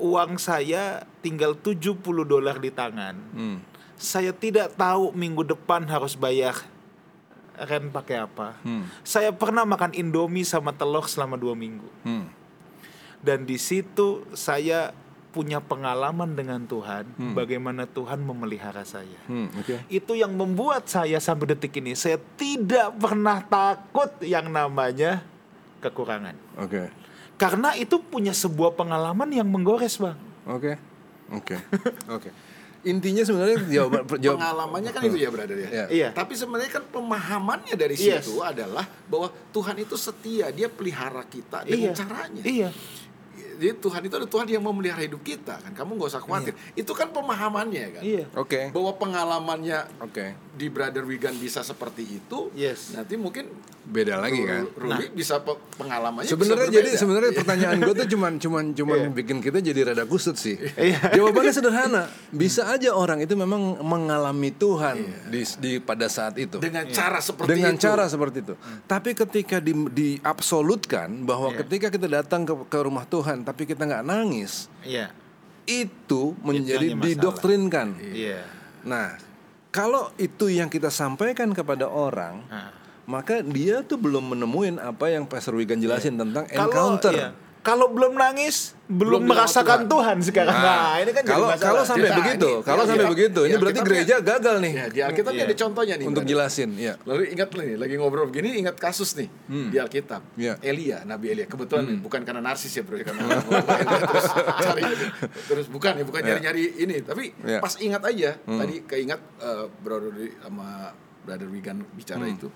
A: uang saya tinggal 70 dolar di tangan
B: Hmm.
A: saya tidak tahu minggu depan harus bayar rent pakai apa.
B: Hmm.
A: Saya pernah makan Indomie sama telur selama dua minggu.
B: Hmm.
A: Dan di situ saya punya pengalaman dengan Tuhan, bagaimana Tuhan memelihara saya.
B: Hmm. Oke.
A: Itu yang membuat saya sampai detik ini, saya tidak pernah takut yang namanya kekurangan.
B: Oke.
A: Karena itu punya sebuah pengalaman yang menggores, Bang.
B: Oke. Oke. Oke. Intinya sebenarnya jawaban jawab
C: Pengalamannya kan itu ya brother ya.
B: Iya.
A: Iya.
C: Tapi sebenarnya kan pemahamannya dari
A: Yes.
C: situ adalah bahwa Tuhan itu setia, dia pelihara kita dengan
A: Iya.
C: caranya.
A: Iya.
C: Jadi Tuhan itu adalah Tuhan yang memelihara hidup kita kan. Kamu nggak usah khawatir. Itu kan pemahamannya kan.
A: Iya.
B: Oke.
C: Bahwa pengalamannya
B: Oke.
C: Di Brother Wigan bisa seperti itu.
A: Yes.
C: Nanti mungkin
B: Beda lagi kan.
C: Ru- Ruli bisa pe- pengalamannya
B: Sebenarnya jadi sebenarnya pertanyaan gue tuh cuman cuman cuman
A: Iya.
B: bikin kita jadi rada kusut sih. Jawabannya sederhana. Bisa aja orang itu memang mengalami Tuhan di, di pada saat itu.
C: dengan cara seperti
B: dengan
C: itu.
B: cara seperti itu. Tapi ketika di, diabsolutkan bahwa
A: Iya.
B: ketika kita datang ke, ke rumah Tuhan tapi kita nggak nangis,
A: Iya.
B: itu menjadi didoktrinkan.
A: Iya.
B: Nah, kalau itu yang kita sampaikan kepada orang,
A: Nah.
B: maka dia tuh belum menemuin apa yang Pastor Wigan jelasin tentang
A: Kalau
B: encounter.
A: iya, kalau belum nangis, belum,
C: Belum
A: merasakan
C: bilang
A: Tuhan. sekarang. Nah, ini kan
B: kalau kalau sampai begitu,
C: ini-
B: kalau
C: ya,
B: sampai
C: ya,
B: begitu, ini
C: ya,
B: berarti
C: kita
B: gereja gagal nih
C: Ya, di Alkitab ini
A: Iya.
C: ada contohnya nih.
B: untuk jelasin, ya.
C: Lalu ingat nih, lagi ngobrol begini ingat kasus nih di Alkitab.
B: Iya.
C: Elia, Nabi Elia. Kebetulan nih, bukan karena narsis ya bro, karena Elia terus cari terus bukan ya, bukan
B: Iya.
C: nyari-nyari ini, tapi
B: Iya.
C: pas ingat aja tadi keingat eh, Brother sama Brother Wigan bicara itu.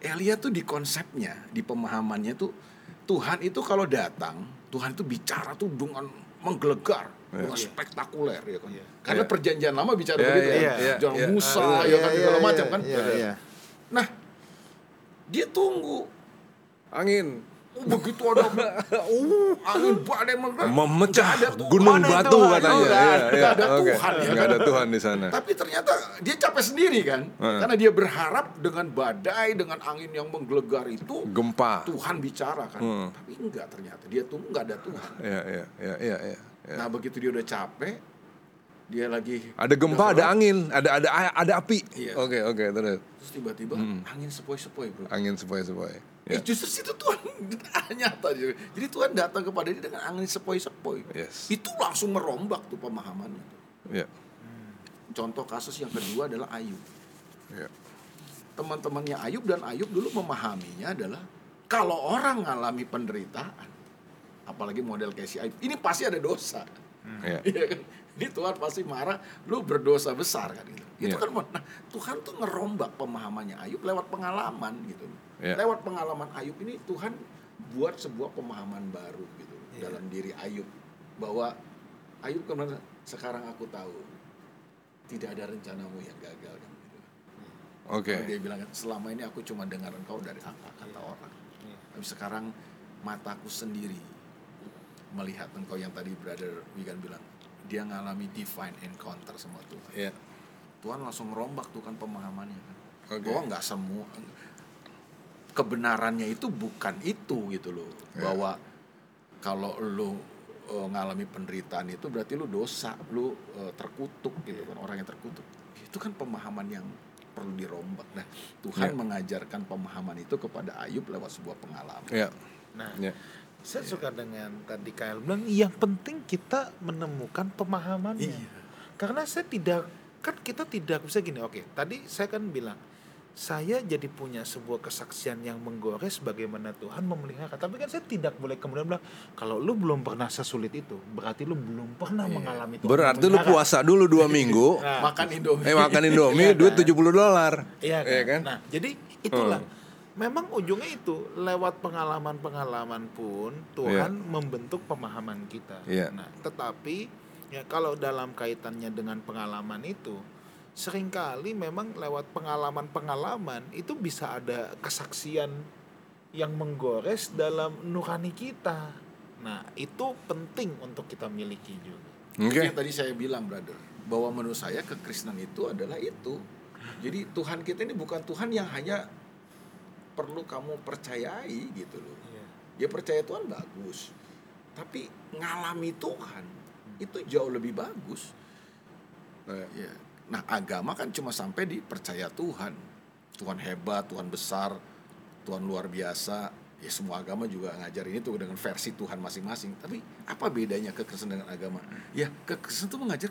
C: Elia tuh di konsepnya, di pemahamannya tuh Tuhan itu kalau datang, Tuhan itu bicara tuh dengan menggelegar, dengan spektakuler ya kan. Karena
B: Iya.
C: perjanjian lama bicara
B: Iya,
C: begitu
B: iya,
C: kan.
B: iya,
C: Jangan
B: iya.
C: Musa
A: Iya,
C: ya kan
A: iya,
C: segala
A: iya,
C: macam kan.
A: iya, iya.
C: Nah, dia tunggu.
B: Angin
C: begitu ada uh, angin badai
B: memecah
C: ada Tuhan.
B: gunung
A: Mana
B: batu
A: Tuhan?
B: katanya.
A: Oh, nggak
B: Iya,
C: ada-
B: iya,
C: ada
B: oke.
C: Tuhan, ya kan?
B: ada Tuhan di sana.
C: Tapi ternyata dia capek sendiri kan,
B: Heeh.
C: karena dia berharap dengan badai, dengan angin yang menggelegar itu
B: Gempa.
C: Tuhan bicara kan.
B: Hmm.
C: Tapi enggak ternyata dia tunggu nggak ada Tuhan.
B: Iya, iya, iya, iya, iya. iya.
C: Nah begitu dia udah capek, dia lagi
B: Ada gempa, ada angin, ada ada ada api.
C: Iya.
B: Oke, oke, terus
C: terus tiba-tiba angin sepoi-sepoi bro.
B: angin sepoi-sepoi.
C: Eh,
B: Ya.
C: justru situ Tuhan nyata. Jadi Tuhan datang kepada dia dengan angin sepoi-sepoi.
B: Yes.
C: Itu langsung merombak tuh pemahamannya.
B: Ya.
C: Contoh kasus yang kedua adalah Ayub.
B: Ya.
C: Teman-temannya Ayub dan Ayub dulu memahaminya adalah kalau orang ngalami penderitaan, apalagi model kayak si Ayub, ini pasti ada dosa.
B: Ya.
C: Iya kan? Ini Tuhan pasti marah, lu berdosa besar kan gitu. Itu
B: Iya.
C: kan nah, Tuhan tuh ngerombak pemahamannya Ayub lewat pengalaman gitu.
B: Iya.
C: Lewat pengalaman Ayub ini Tuhan buat sebuah pemahaman baru gitu
B: Iya.
C: dalam diri Ayub bahwa Ayub ke mana sekarang aku tahu tidak ada rencanamu yang gagal kan gitu.
B: Oke.
C: Dia bilang selama ini aku cuma dengar engkau dari apa kata orang. Tapi sekarang mataku sendiri melihat engkau yang tadi brother Wigan bilang dia ngalami divine encounter sama Tuhan.
B: Iya.
C: Tuhan langsung rombak tuh kan pemahamannya kan.
B: Oke.
C: Bahwa nggak semua kebenarannya itu bukan itu gitu loh.
B: Ya.
C: Bahwa kalau lu eh, ngalami penderitaan itu berarti lu dosa, lu eh, terkutuk gitu kan, orang yang terkutuk. Itu kan pemahaman yang perlu dirombak. Nah, Tuhan
B: Ya.
C: mengajarkan pemahaman itu kepada Ayub lewat sebuah pengalaman.
B: Iya.
A: Nah,
B: Iya.
A: Saya suka dengan tadi Kael bilang yang penting kita menemukan pemahamannya.
C: Iya.
A: Karena saya tidak kan kita tidak bisa gini. Oke, tadi saya kan bilang saya jadi punya sebuah kesaksian yang menggores bagaimana Tuhan memelihara. Tapi kan saya tidak boleh kemudian bilang kalau lu belum pernah sesulit itu, berarti lu belum pernah mengalami Tuhan.
B: Berarti lu puasa dulu dua minggu.
A: Nah,
C: Makan Indomie.
B: Eh makan Indomie
A: Iya,
B: duit
A: kan?
B: 70 dolar.
A: Iya kan?
B: Iya kan?
A: Nah, jadi itulah. Memang ujungnya itu lewat pengalaman-pengalaman pun Tuhan membentuk pemahaman kita.
B: Iya.
A: Nah, tetapi ya kalau dalam kaitannya dengan pengalaman itu sering kali memang lewat pengalaman-pengalaman itu bisa ada kesaksian yang menggores dalam nurani kita. Nah, itu penting untuk kita miliki juga.
C: Itu yang tadi saya bilang, brother, bahwa menurut saya kekristenan itu adalah itu. Jadi Tuhan kita ini bukan Tuhan yang hanya perlu kamu percayai gitu loh. Ya percaya Tuhan bagus. Tapi ngalami Tuhan itu jauh lebih bagus.
B: Eh,
C: Ya. Nah, agama kan cuma sampai di percaya Tuhan. Tuhan hebat, Tuhan besar, Tuhan luar biasa. Ya semua agama juga ngajarin itu dengan versi Tuhan masing-masing. Tapi apa bedanya kekristenan dengan agama? Ya, kekristenan itu mengajar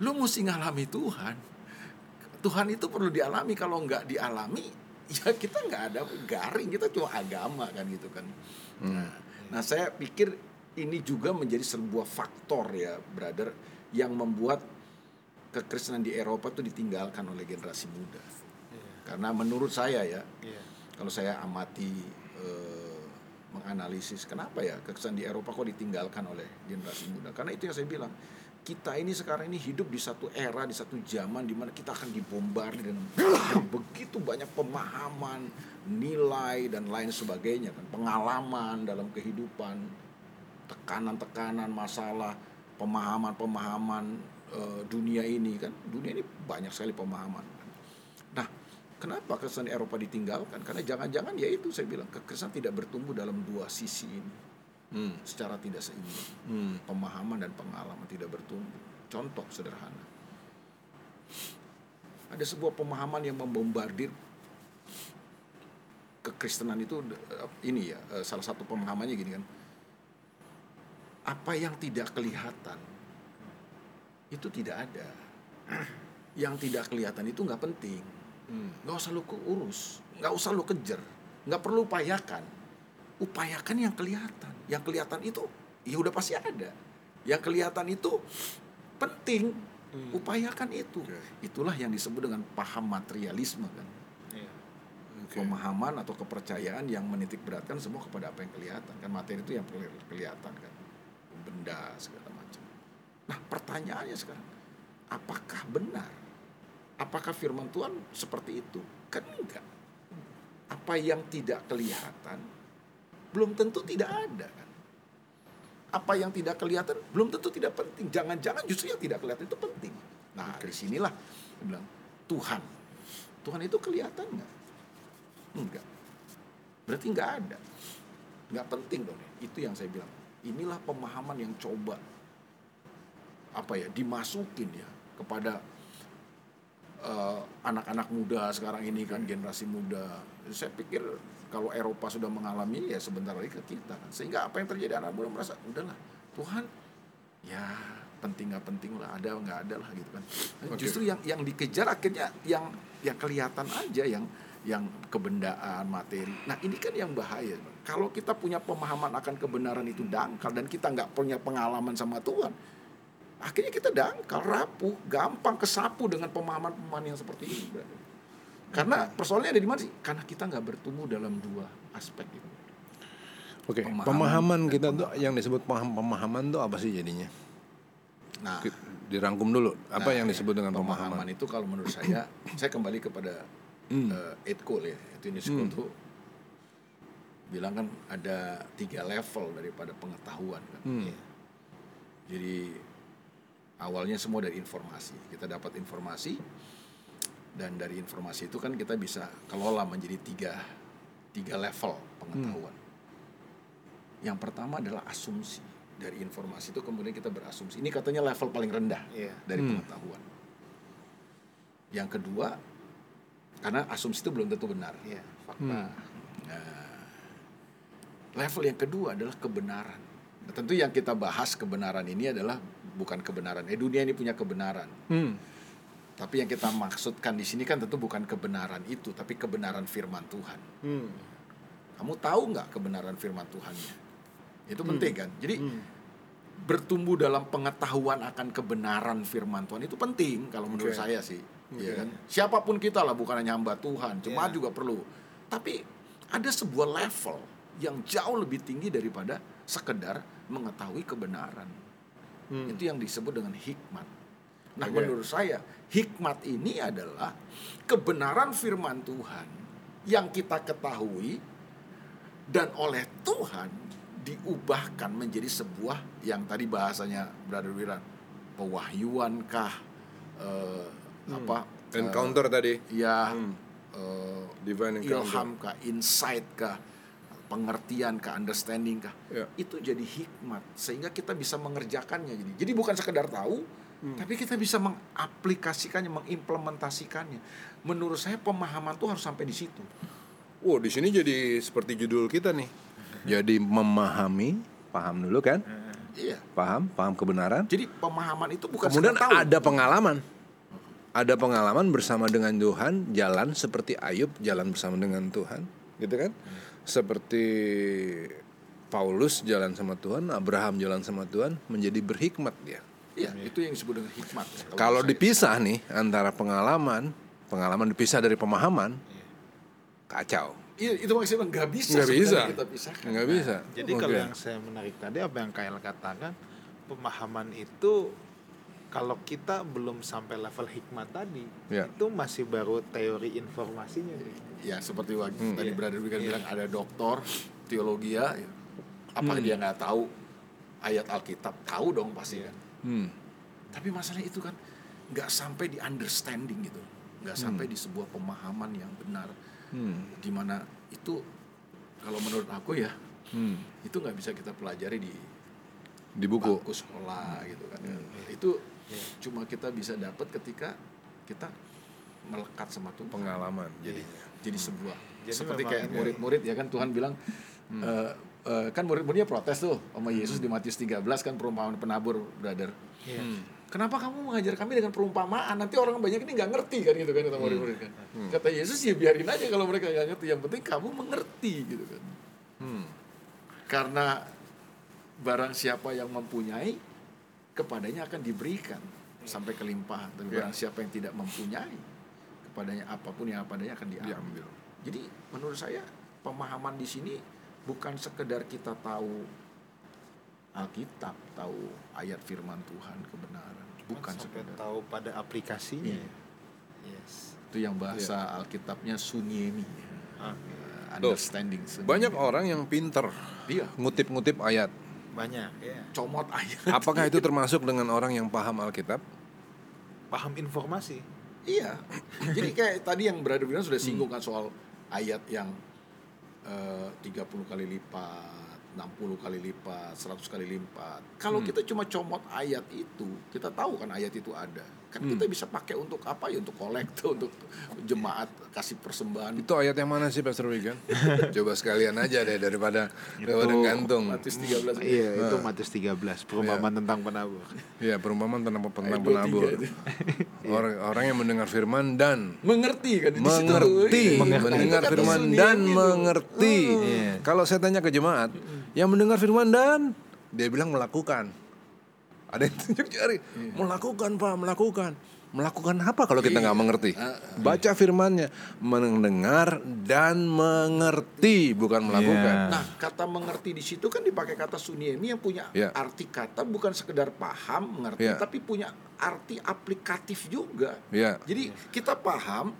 C: lu mesti ngalami Tuhan. Tuhan itu perlu dialami kalau nggak dialami ya kita nggak ada garing kita cuma agama kan gitu kan. Nah, nah saya pikir ini juga menjadi sebuah faktor ya brother yang membuat kekristenan di Eropa itu ditinggalkan oleh generasi muda. Karena menurut saya ya,
A: Iya.
C: kalau saya amati eh, menganalisis kenapa ya kekristenan di Eropa kok ditinggalkan oleh generasi muda? Karena itu yang saya bilang, kita ini sekarang ini hidup di satu era, di satu zaman di mana kita akan dibombardir dengan begitu banyak pemahaman, nilai dan lain sebagainya kan, pengalaman dalam kehidupan, tekanan-tekanan, masalah, pemahaman-pemahaman eh, dunia ini kan, dunia ini banyak sekali pemahaman. kan. Nah, kenapa kekristenan Eropa ditinggalkan? Karena jangan-jangan ya itu saya bilang kekristenan tidak bertumbuh dalam dua sisi ini
B: Hmm.
C: secara tidak seimbang.
B: Hmm.
C: Pemahaman dan pengalaman tidak bertumbuh. Contoh sederhana. Ada sebuah pemahaman yang membombardir kekristenan itu eh, ini ya eh, salah satu pemahamannya gini kan. Apa yang tidak kelihatan itu tidak ada. Yang tidak kelihatan itu nggak penting.
B: Hmm.
C: nggak usah lu urus, nggak usah lu kejar, nggak perlu upayakan. Upayakan yang kelihatan. Yang kelihatan itu ya udah pasti ada. Yang kelihatan itu penting. Upayakan itu. Itulah yang disebut dengan paham materialisme kan.
A: Iya.
B: Oke.
C: Pemahaman atau kepercayaan yang menitik beratkan semua kepada apa yang kelihatan. Kan materi itu yang keli- kelihatan kan. Benda segala macam. Nah, pertanyaannya sekarang, apakah benar? Apakah firman Tuhan seperti itu? Kan enggak. Apa yang tidak kelihatan belum tentu tidak ada kan. Apa yang tidak kelihatan belum tentu tidak penting. Jangan-jangan justru yang tidak kelihatan itu penting. Nah, di sinilah dia bilang Tuhan. Tuhan itu kelihatan nggak? Enggak. Berarti nggak ada. Nggak penting dong. Itu yang saya bilang. Inilah pemahaman yang coba apa ya dimasukin ya kepada eh, anak-anak muda sekarang ini kan generasi muda. Saya pikir kalau Eropa sudah mengalami ya sebentar lagi ke kita kan. Sehingga apa yang terjadi anak muda merasa udahlah Tuhan ya penting nggak penting lah ada nggak ada lah gitu kan. Justru yang yang dikejar akhirnya yang yang kelihatan aja yang yang kebendaan materi. Nah ini kan yang bahaya. Kalau kita punya pemahaman akan kebenaran itu dangkal dan kita nggak punya pengalaman sama Tuhan, akhirnya kita dangkal, rapuh, gampang kesapu dengan pemahaman-pemahaman yang seperti ini. Karena persoalannya ada di mana sih? Karena kita nggak bertumbuh dalam dua aspek itu.
B: Oke,
C: Pemahaman
B: pemahaman kita tuh yang disebut paham pemahaman tuh apa sih jadinya?
C: Nah,
B: Dirangkum dulu. Apa
C: Nah,
B: yang disebut dengan
C: pemahaman
B: pemahaman?
C: itu kalau menurut saya, saya kembali kepada eh, eight call ya itu ini school tuh bilang kan ada tiga level daripada pengetahuan kan.
B: Hmm.
C: Jadi awalnya semua dari informasi. Kita dapat informasi dan dari informasi itu kan kita bisa kelola menjadi tiga tiga level pengetahuan. Yang pertama adalah asumsi dari informasi itu kemudian kita berasumsi. Ini katanya level paling rendah
A: Iya.
C: dari pengetahuan. Yang kedua karena asumsi itu belum tentu benar.
A: Iya, fakta.
C: Level yang kedua adalah kebenaran. Nah, tentu yang kita bahas kebenaran ini adalah bukan kebenaran. Eh dunia ini punya kebenaran.
B: Hmm.
C: Tapi yang kita maksudkan di sini kan tentu bukan kebenaran itu, tapi kebenaran firman Tuhan.
B: Hmm.
C: Kamu tahu nggak kebenaran firman Tuhannya? Itu penting kan. Jadi bertumbuh dalam pengetahuan akan kebenaran firman Tuhan itu penting kalau menurut
B: Oke.
C: saya sih. Iya kan? Siapa pun kita lah bukan hanya hamba Tuhan, jemaat
A: Iya.
C: juga perlu. Tapi ada sebuah level yang jauh lebih tinggi daripada sekedar mengetahui kebenaran. Itu yang disebut dengan hikmat. Nah,
B: Oke.
C: menurut saya hikmat ini adalah kebenaran firman Tuhan yang kita ketahui dan oleh Tuhan diubahkan menjadi sebuah yang tadi bahasanya Brother Wiran pewahyuan kah eh, apa eh,
B: Encounter tadi.
C: ya
B: Hmm.
C: eh,
B: Divine
C: ilham kah insight kah pengertian kah understanding kah
B: Ya.
C: itu jadi hikmat sehingga kita bisa mengerjakannya jadi jadi bukan sekedar tahu
B: Hmm.
C: tapi kita bisa mengaplikasikannya mengimplementasikannya menurut saya pemahaman tuh harus sampai di situ
B: Wow, di sini jadi seperti judul kita nih. Jadi memahami, paham dulu kan?
C: iya
B: Paham, paham kebenaran.
C: jadi pemahaman itu bukan
B: Kemudian
C: sekedar tahu
B: ada pengalaman. Ada pengalaman bersama dengan Tuhan, jalan seperti Ayub jalan bersama dengan Tuhan, gitu kan? Seperti Paulus jalan sama Tuhan, Abraham jalan sama Tuhan, menjadi berhikmat dia.
C: iya itu yang disebut dengan hikmat
B: Kalau
C: saya.
B: dipisah nih antara pengalaman, pengalaman dipisah dari pemahaman, kacau.
C: iya itu maksudnya nggak bisa
B: Nggak bisa.
C: kita pisahkan
B: Nggak bisa.
A: Jadi
B: Oke.
A: kalau yang saya menarik tadi apa yang Kail katakan, pemahaman itu kalau kita belum sampai level hikmat tadi,
B: Ya.
A: itu masih baru teori informasinya.
C: ya seperti waktu
B: Hmm.
C: tadi. Brother Wigan
A: Iya.
C: bilang ada doktor teologi ya apa
B: Hmm.
C: dia nggak tahu ayat Alkitab tahu dong pasti
A: Iya.
C: kan
B: Hmm.
C: tapi masalah itu kan nggak sampai di understanding gitu nggak sampai di sebuah pemahaman yang benar
B: Hmm.
C: di mana itu kalau menurut aku ya
B: Hmm.
C: itu nggak bisa kita pelajari di
B: Di buku.
C: bangku sekolah gitu kan
B: Hmm.
C: itu cuma kita bisa dapat ketika kita melekat sama Tuhan.
B: Pengalaman jadinya.
C: jadi sebuah
A: Jadi
C: seperti kayak murid-murid ya kan? Tuhan bilang eh, eh, kan murid-muridnya protes tuh sama Yesus di Matius 13 kan perumpamaan penabur brother.
A: Iya.
B: Hmm.
C: kenapa kamu mengajar kami dengan perumpamaan? Nanti orang banyak ini nggak ngerti kan gitu kan kata murid-murid kan. Kata Yesus ya biarin aja kalau mereka nggak ngerti. Yang penting kamu mengerti gitu kan.
B: Hmm.
C: karena barang siapa yang mempunyai kepadanya akan diberikan sampai kelimpahan tapi
B: Ya.
C: barang siapa yang tidak mempunyai kepadanya apa pun yang padanya akan diambil
B: Diambil.
C: jadi menurut saya pemahaman di sini bukan sekedar kita tahu Alkitab, tahu ayat firman Tuhan kebenaran, bukan
A: sampai
C: sekedar
A: tahu pada aplikasinya.
C: Iya.
A: Yes.
C: itu yang bahasa Alkitabnya sunyemi,
A: Ah,
C: eh, understanding. sunyemi.
B: Banyak orang yang pinter
C: Iya,
B: ngutip-ngutip ayat.
A: Banyak ya.
C: comot ayat.
B: Apakah itu termasuk dengan orang yang paham Alkitab?
A: Paham informasi.
C: Iya. Jadi kayak tadi yang Brother bilang sudah singgung kan soal ayat yang eh, 30 kali lipat, 60 kali lipat, 100 kali lipat. Kalau kita cuma comot ayat itu, kita tahu kan ayat itu ada. Kan kita bisa pakai untuk apa ya? Untuk kolekte, untuk jemaat kasih persembahan.
B: Itu ayat yang mana sih Pastor Wigan? Coba sekalian aja deh daripada daripada gantung.
C: Matius 13.
A: Iya, itu Matius 13, perumpamaan tentang penabur.
B: Iya, perumpamaan tentang tentang
C: Ayat 23
B: penabur. Orang orang yang mendengar firman dan
C: Mengerti kan di situ.
B: mengerti,
C: Iya.
B: mendengar firman dan
C: itu.
B: mengerti.
A: Iya.
B: Kalau saya tanya ke jemaat, yang mendengar firman dan dia bilang melakukan. Ada yang tunjuk jari, melakukan pak, melakukan. Melakukan apa kalau kita nggak mengerti? Baca firmannya, mendengar dan mengerti, bukan melakukan.
C: Nah, kata mengerti di situ kan dipakai kata suniemi yang punya
B: Ya.
C: arti kata bukan sekedar paham, mengerti,
B: Ya.
C: tapi punya arti aplikatif juga.
B: Ya.
C: Jadi kita paham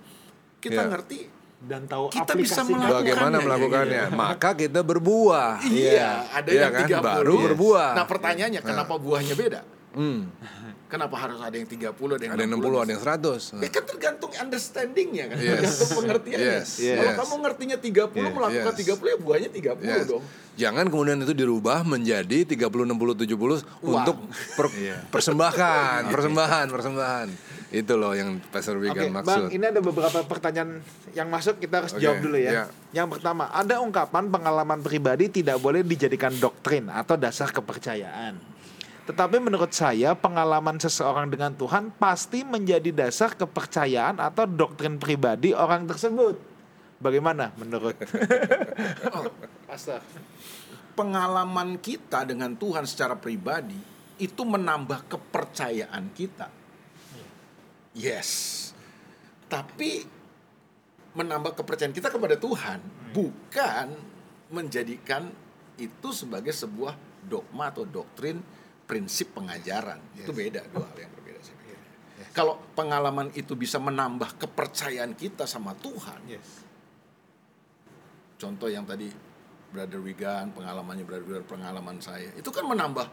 C: kita
B: Ya.
C: ngerti
A: dan tahu
C: Kita bisa melakukan.
B: Bagaimana
C: ya,
B: melakukannya? Maka kita berbuah.
C: Iya, ada
B: Iya
C: yang
B: kan?
C: 30.
B: Baru
C: Yes.
B: berbuah.
C: Nah, pertanyaannya kenapa buahnya beda?
B: Hmm.
C: Kenapa harus ada yang 30, ada yang
B: Ada yang 60, ada yang 100.
C: Ya kan tergantung understandingnya kan,
B: Yes.
C: tergantung pengertiannya.
B: Yes,
C: Kalau
B: yes.
C: kamu ngertinya 30,
B: Yes,
C: melakukan
B: yes.
C: 30 ya buahnya 30
B: Yes.
C: dong.
B: Jangan kemudian itu dirubah menjadi 30 60 70 untuk per- persembahan, persembahan, persembahan. Itu loh yang Pastor Wigan
A: Bang,
B: maksud.
A: ini ada beberapa pertanyaan yang masuk kita harus
B: Oke,
A: jawab dulu ya.
B: iya.
A: Yang pertama, ada ungkapan pengalaman pribadi tidak boleh dijadikan doktrin atau dasar kepercayaan. Tetapi menurut saya, pengalaman seseorang dengan Tuhan pasti menjadi dasar kepercayaan atau doktrin pribadi orang tersebut. Bagaimana menurut Pastor?
C: Pengalaman kita dengan Tuhan secara pribadi itu menambah kepercayaan kita. Yes. Tapi menambah kepercayaan kita kepada Tuhan bukan menjadikan itu sebagai sebuah dogma atau doktrin prinsip pengajaran. Itu beda dua hal yang berbeda saya pikir. Kalau pengalaman itu bisa menambah kepercayaan kita sama Tuhan, contoh yang tadi Brother Wigan, pengalamannya Brother Wigan, pengalaman saya, itu kan menambah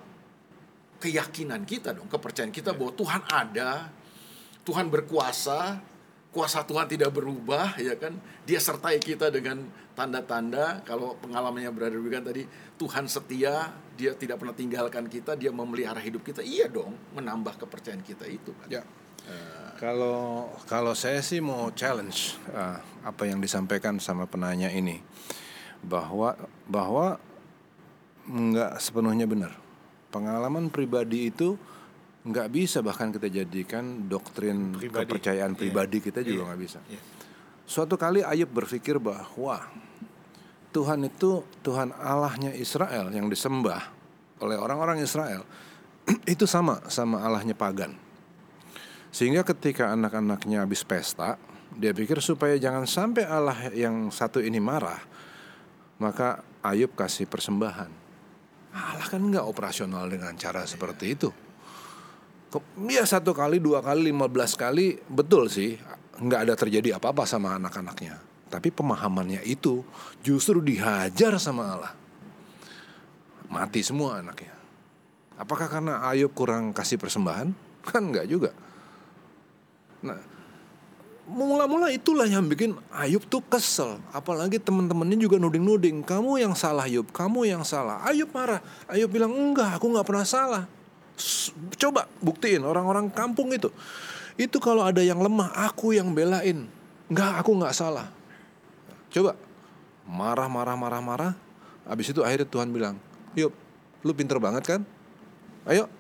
C: keyakinan kita dong, kepercayaan kita bahwa Tuhan ada, Tuhan berkuasa, kuasa Tuhan tidak berubah, ya kan? Dia sertai kita dengan tanda-tanda. Kalau pengalamannya Brother Wigan tadi, Tuhan setia, Dia tidak pernah tinggalkan kita, Dia memelihara hidup kita. Iya dong, menambah kepercayaan kita itu kan.
B: Ya. Kalau kalau saya sih mau challenge uh, apa yang disampaikan sama penanya ini bahwa bahwa nggak sepenuhnya benar. Pengalaman pribadi itu nggak bisa bahkan kita jadikan doktrin
A: Pribadi.
B: kepercayaan pribadi kita juga nggak bisa. Suatu kali Ayub berpikir bahwa Tuhan itu Tuhan Allahnya Israel yang disembah oleh orang-orang Israel itu sama sama Allahnya pagan. Sehingga ketika anak-anaknya habis pesta, dia pikir supaya jangan sampai Allah yang satu ini marah, maka Ayub kasih persembahan. Allah kan nggak operasional dengan cara seperti itu. Dia satu kali, dua kali, lima belas kali, betul sih, nggak ada terjadi apa-apa sama anak-anaknya. Tapi pemahamannya itu justru dihajar sama Allah. Mati semua anaknya. Apakah karena Ayub kurang kasih persembahan? Kan nggak juga. Nah, mula-mula itulah yang bikin Ayub tuh kesel. Apalagi teman-temannya juga nuding-nuding. Kamu yang salah Ayub, kamu yang salah. Ayub marah. Ayub bilang, enggak, aku nggak pernah salah. Coba buktiin orang-orang kampung itu. Itu kalau ada yang lemah, aku yang belain. Enggak, aku nggak salah. Coba. Marah, marah, marah, marah. Habis itu akhirnya Tuhan bilang, Yuk, lu pinter banget kan? Ayo,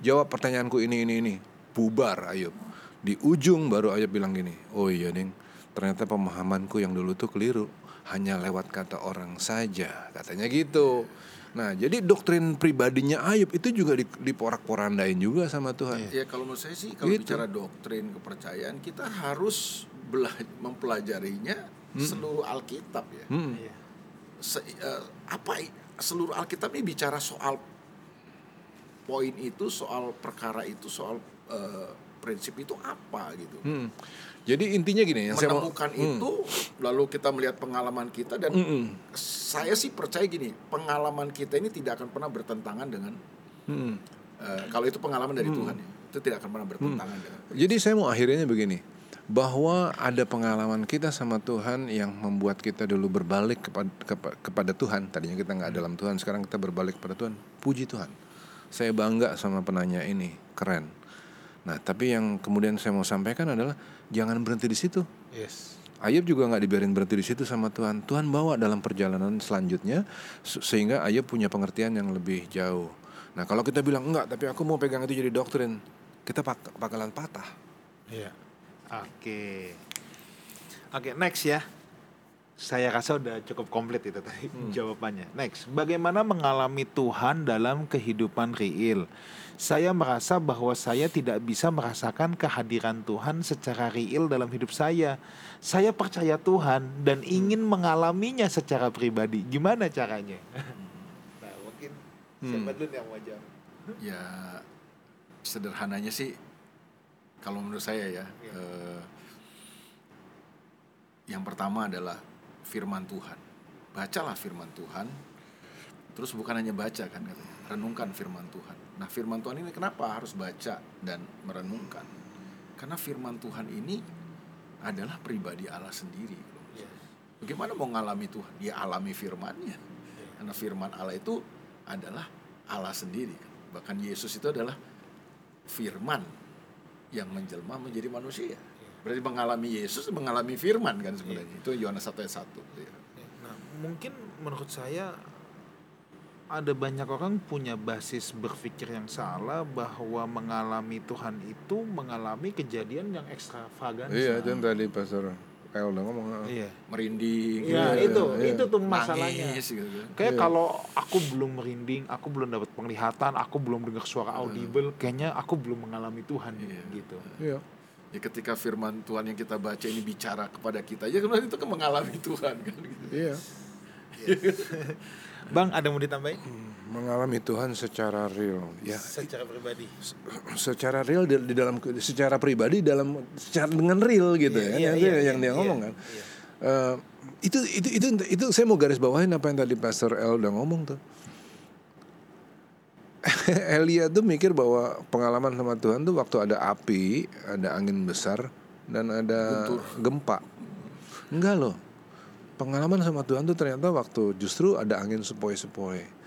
B: jawab pertanyaanku ini, ini, ini. Bubar Ayub. Di ujung baru Ayub bilang gini, oh iya Ding, ternyata pemahamanku yang dulu tuh keliru. Hanya lewat kata orang saja, katanya gitu. Nah, jadi doktrin pribadinya Ayub itu juga di- diporak-porandain juga sama Tuhan.
C: Ya kalau menurut saya sih kalau
B: Gitu.
C: bicara doktrin kepercayaan kita harus bela- mempelajarinya seluruh Alkitab ya.
B: Hmm.
C: Se- eh, apa seluruh Alkitab ini bicara soal poin itu, soal perkara itu, soal eh, prinsip itu apa gitu.
B: Hmm. Jadi intinya gini, yang saya mau
C: Menemukan
B: Hmm.
C: itu lalu kita melihat pengalaman kita dan
B: Mm-mm.
C: saya sih percaya gini, pengalaman kita ini tidak akan pernah bertentangan dengan
B: Hmm.
C: eh, kalau itu pengalaman dari Tuhan ya. Itu tidak akan pernah bertentangan dengan
B: Jadi saya mau akhirnya begini, bahwa ada pengalaman kita sama Tuhan yang membuat kita dulu berbalik kepada kepa- kepada Tuhan. Tadinya kita nggak dalam Tuhan, sekarang kita berbalik kepada Tuhan. Puji Tuhan. Saya bangga sama penanya ini, keren. Nah, tapi yang kemudian saya mau sampaikan adalah jangan berhenti di situ.
A: Yes.
B: Ayub juga nggak dibiarin berhenti di situ sama Tuhan. Tuhan bawa dalam perjalanan selanjutnya se- sehingga Ayub punya pengertian yang lebih jauh. Nah, kalau kita bilang enggak, tapi aku mau pegang itu jadi doktrin, kita bakalan patah.
A: Iya. Oke. Oke, next ya. Saya rasa udah cukup komplit itu tadi jawabannya. Next, bagaimana mengalami Tuhan dalam kehidupan real? Saya merasa bahwa saya tidak bisa merasakan kehadiran Tuhan secara real dalam hidup saya. Saya percaya Tuhan dan ingin mengalaminya secara pribadi. Gimana caranya? nah, mungkin siapa dulu yang mau jawab?
C: ya sederhananya sih kalau menurut saya ya eh, Yang pertama adalah firman Tuhan. Bacalah firman Tuhan. Terus bukan hanya baca kan katanya, renungkan firman Tuhan. Nah, firman Tuhan ini kenapa harus baca dan merenungkan? Karena firman Tuhan ini adalah pribadi Allah sendiri. Bagaimana mau ngalami Tuhan? Ya alami firmannya. Karena firman Allah itu adalah Allah sendiri. Bahkan Yesus itu adalah firman yang menjelma menjadi manusia. Berarti mengalami Yesus mengalami firman kan sebenarnya. Itu Yohanes 1 ayat 1. Ya.
A: Nah, mungkin menurut saya ada banyak orang punya basis berpikir yang salah bahwa mengalami Tuhan itu mengalami kejadian yang ekstravagansa.
B: Iya, itu yang tadi Pastor El udah ngomong.
A: Iya.
C: Merinding.
A: Ya,
B: Iya,
A: itu,
B: iya.
A: itu tuh masalahnya.
C: Nangis gitu.
A: Kayak
B: Iya.
A: kalau aku belum merinding, aku belum dapat penglihatan, aku belum dengar suara audible, kayaknya aku belum mengalami Tuhan
C: Iya.
A: gitu.
B: Iya.
C: Ya ketika firman Tuhan yang kita baca ini bicara kepada kita, ya kan itu kan mengalami Tuhan kan gitu.
B: Iya.
A: Bang, ada mau ditambahin?
B: Mengalami Tuhan secara real. Ya,
A: Secara pribadi.
B: secara real di, di dalam secara pribadi dalam secara dengan real gitu
A: Iya,
B: ya.
A: iya,
B: Itu
A: iya,
B: yang
A: iya,
B: dia
A: iya,
B: ngomong kan.
A: iya.
B: Eh, itu itu itu itu saya mau garis bawahin apa yang tadi Pastor El udah ngomong tuh. Elia tuh mikir bahwa pengalaman sama Tuhan tuh waktu ada api ada angin besar dan ada gempa. Enggak loh. Pengalaman sama Tuhan tuh ternyata waktu justru ada angin sepoi-sepoi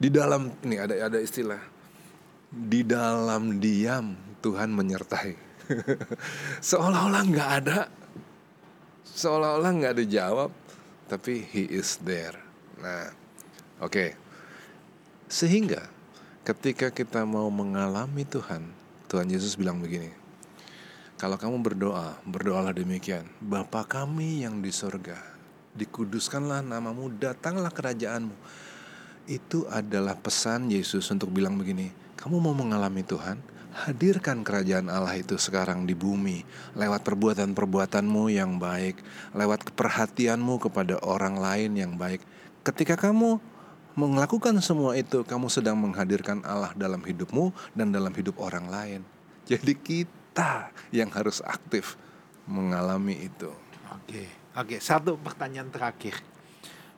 B: di dalam nih ada ada istilah. Di dalam diam Tuhan menyertai. Seolah-olah nggak ada. Seolah-olah nggak ada jawab tapi He is there. Nah oke. Sehingga ketika kita mau mengalami Tuhan Tuhan Yesus bilang begini kalau kamu berdoa berdoalah demikian. Bapa kami yang di sorga dikuduskanlah namamu datanglah kerajaanmu itu adalah pesan Yesus untuk bilang begini, kamu mau mengalami Tuhan? Hadirkan kerajaan Allah itu sekarang di bumi lewat perbuatan-perbuatanmu yang baik, lewat perhatianmu kepada orang lain yang baik. Ketika kamu melakukan semua itu, kamu sedang menghadirkan Allah dalam hidupmu dan dalam hidup orang lain. Jadi kita yang harus aktif mengalami itu.
A: Oke, oke. Satu pertanyaan terakhir.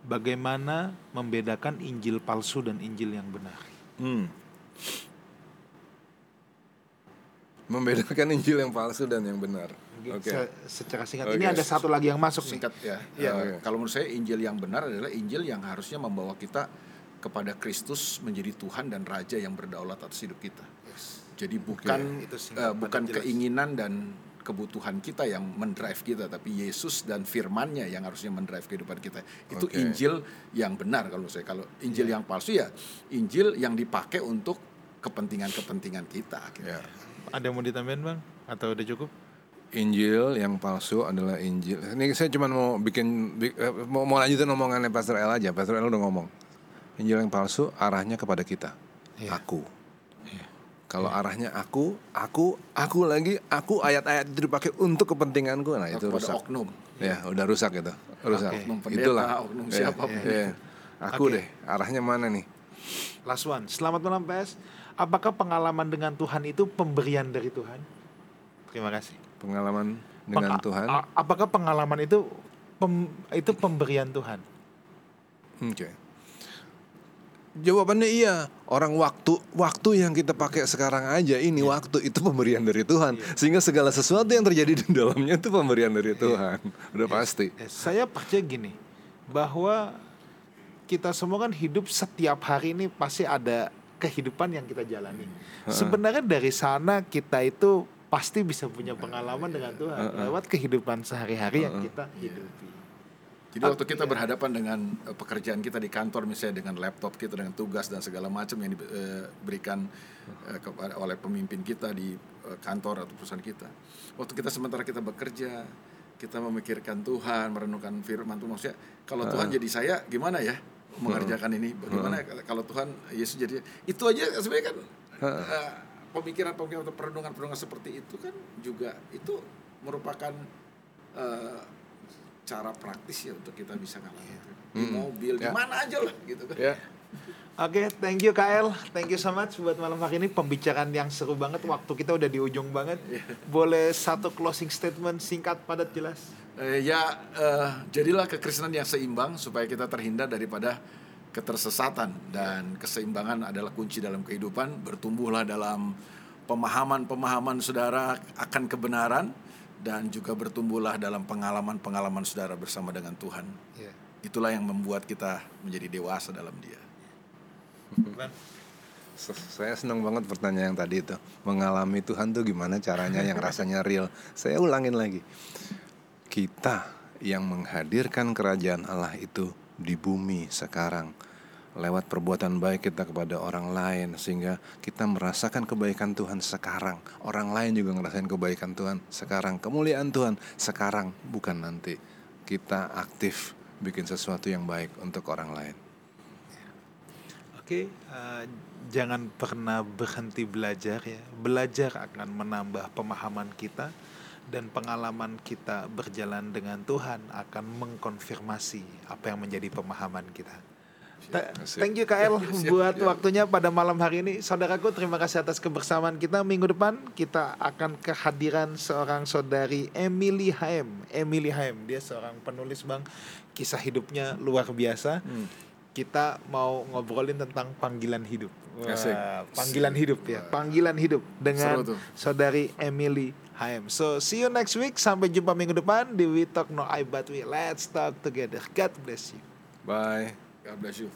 A: Bagaimana membedakan Injil palsu dan Injil yang benar?
B: Hmm. Membedakan Injil yang palsu dan yang benar. Oke.
A: Se- secara singkat.
B: Oke.
A: Ini ada satu lagi yang masuk nih.
C: Singkat ya.
B: Iya,
C: Eh,
B: oke.
C: Kalau menurut saya Injil yang benar adalah Injil yang harusnya membawa kita kepada Kristus menjadi Tuhan dan Raja yang berdaulat atas hidup kita. Jadi bukan
A: Itu singkat
C: eh, bukan keinginan dan kebutuhan kita yang mendrive kita, tapi Yesus dan Firman-Nya yang harusnya mendrive kehidupan kita. Itu
B: Oke.
C: Injil yang benar kalau saya. Kalau Injil yang palsu ya Injil yang dipakai untuk kepentingan-kepentingan kita. gitu.
B: Ya.
A: Ada yang mau ditambahin bang? Atau udah cukup?
B: Injil yang palsu adalah Injil. Ini saya cuma mau bikin bi- eh, mau, mau lanjutin omongannya Pastor El aja. Pastor El udah ngomong. Injil yang palsu arahnya kepada kita.
A: Iya.
B: Aku. Kalau arahnya aku, aku, aku lagi, aku ayat-ayat itu dipakai untuk kepentinganku, nah itu
C: Kepada
B: rusak.
C: oknum.
B: Ya, udah rusak itu. Rusak.
C: Oknum pendeta,
B: Itulah.
C: oknum
B: Ya,
C: siapa pun.
B: ya. Aku
A: Oke.
B: deh, arahnya mana nih?
A: Last one. Selamat malam PS. Apakah pengalaman dengan Tuhan itu pemberian dari Tuhan? Terima kasih.
B: Pengalaman dengan
A: Peng-
B: Tuhan.
A: apakah pengalaman itu pem- itu pemberian Tuhan?
B: Oke. Jawabannya iya. Orang waktu waktu yang kita pakai sekarang aja ini waktu itu pemberian dari Tuhan. Sehingga segala sesuatu yang terjadi di dalamnya itu pemberian dari Tuhan. Udah pasti.
A: Eh, saya percaya gini bahwa kita semua kan hidup setiap hari ini pasti ada kehidupan yang kita jalani. Sebenarnya dari sana kita itu pasti bisa punya pengalaman dengan Tuhan lewat kehidupan sehari-hari yang kita hidupi.
C: Jadi waktu kita berhadapan dengan eh, pekerjaan kita di kantor misalnya dengan laptop kita dengan tugas dan segala macam yang diberikan eh, kepada oleh pemimpin kita di eh, kantor atau perusahaan kita. Waktu kita sementara kita bekerja, kita memikirkan Tuhan, merenungkan firman Tuhan. Maksudnya kalau Tuhan jadi saya gimana ya mengerjakan ini? Bagaimana kalau Tuhan Yesus jadi itu aja sebenarnya kan eh, pemikiran-pemikiran atau perenungan-perenungan seperti itu kan juga itu merupakan eh, cara praktis ya untuk kita bisa ngalamin itu. di mobil di
B: Ya.
C: mana aja lah gitu kan
B: Ya.
A: Oke, thank you KL. Thank you so much buat malam hari ini pembicaraan yang seru banget. Waktu kita udah di ujung banget. Boleh satu closing statement singkat padat jelas.
C: Eh, ya eh, jadilah kekristenan yang seimbang supaya kita terhindar daripada ketersesatan dan keseimbangan adalah kunci dalam kehidupan. Bertumbuhlah dalam pemahaman-pemahaman saudara akan kebenaran dan juga bertumbuhlah dalam pengalaman-pengalaman saudara bersama dengan Tuhan.
A: Iya.
C: Itulah yang membuat kita menjadi dewasa dalam Dia.
B: Saya senang banget pertanyaan yang tadi itu. Mengalami Tuhan tuh gimana caranya yang rasanya real. Saya ulangin lagi. Kita yang menghadirkan kerajaan Allah itu di bumi sekarang lewat perbuatan baik kita kepada orang lain sehingga kita merasakan kebaikan Tuhan sekarang. Orang lain juga ngerasain kebaikan Tuhan sekarang. Kemuliaan Tuhan sekarang bukan nanti. Kita aktif bikin sesuatu yang baik untuk orang lain.
A: Oke, eh, jangan pernah berhenti belajar ya. Belajar akan menambah pemahaman kita dan pengalaman kita berjalan dengan Tuhan akan mengkonfirmasi apa yang menjadi pemahaman kita. Ta- Thank you KL buat waktunya pada malam hari ini. Saudaraku, terima kasih atas kebersamaan kita. Minggu depan kita akan kehadiran seorang saudari Emily Haim. Emily Haim, dia seorang penulis bang. Kisah hidupnya luar biasa. Kita mau ngobrolin tentang panggilan hidup. Wah,
C: Asik.
A: panggilan hidup ya, panggilan hidup dengan saudari Emily Haim. So see you next week. Sampai jumpa minggu depan di We Talk No I But We. Let's talk together. God bless you.
B: Bye.
C: God bless you.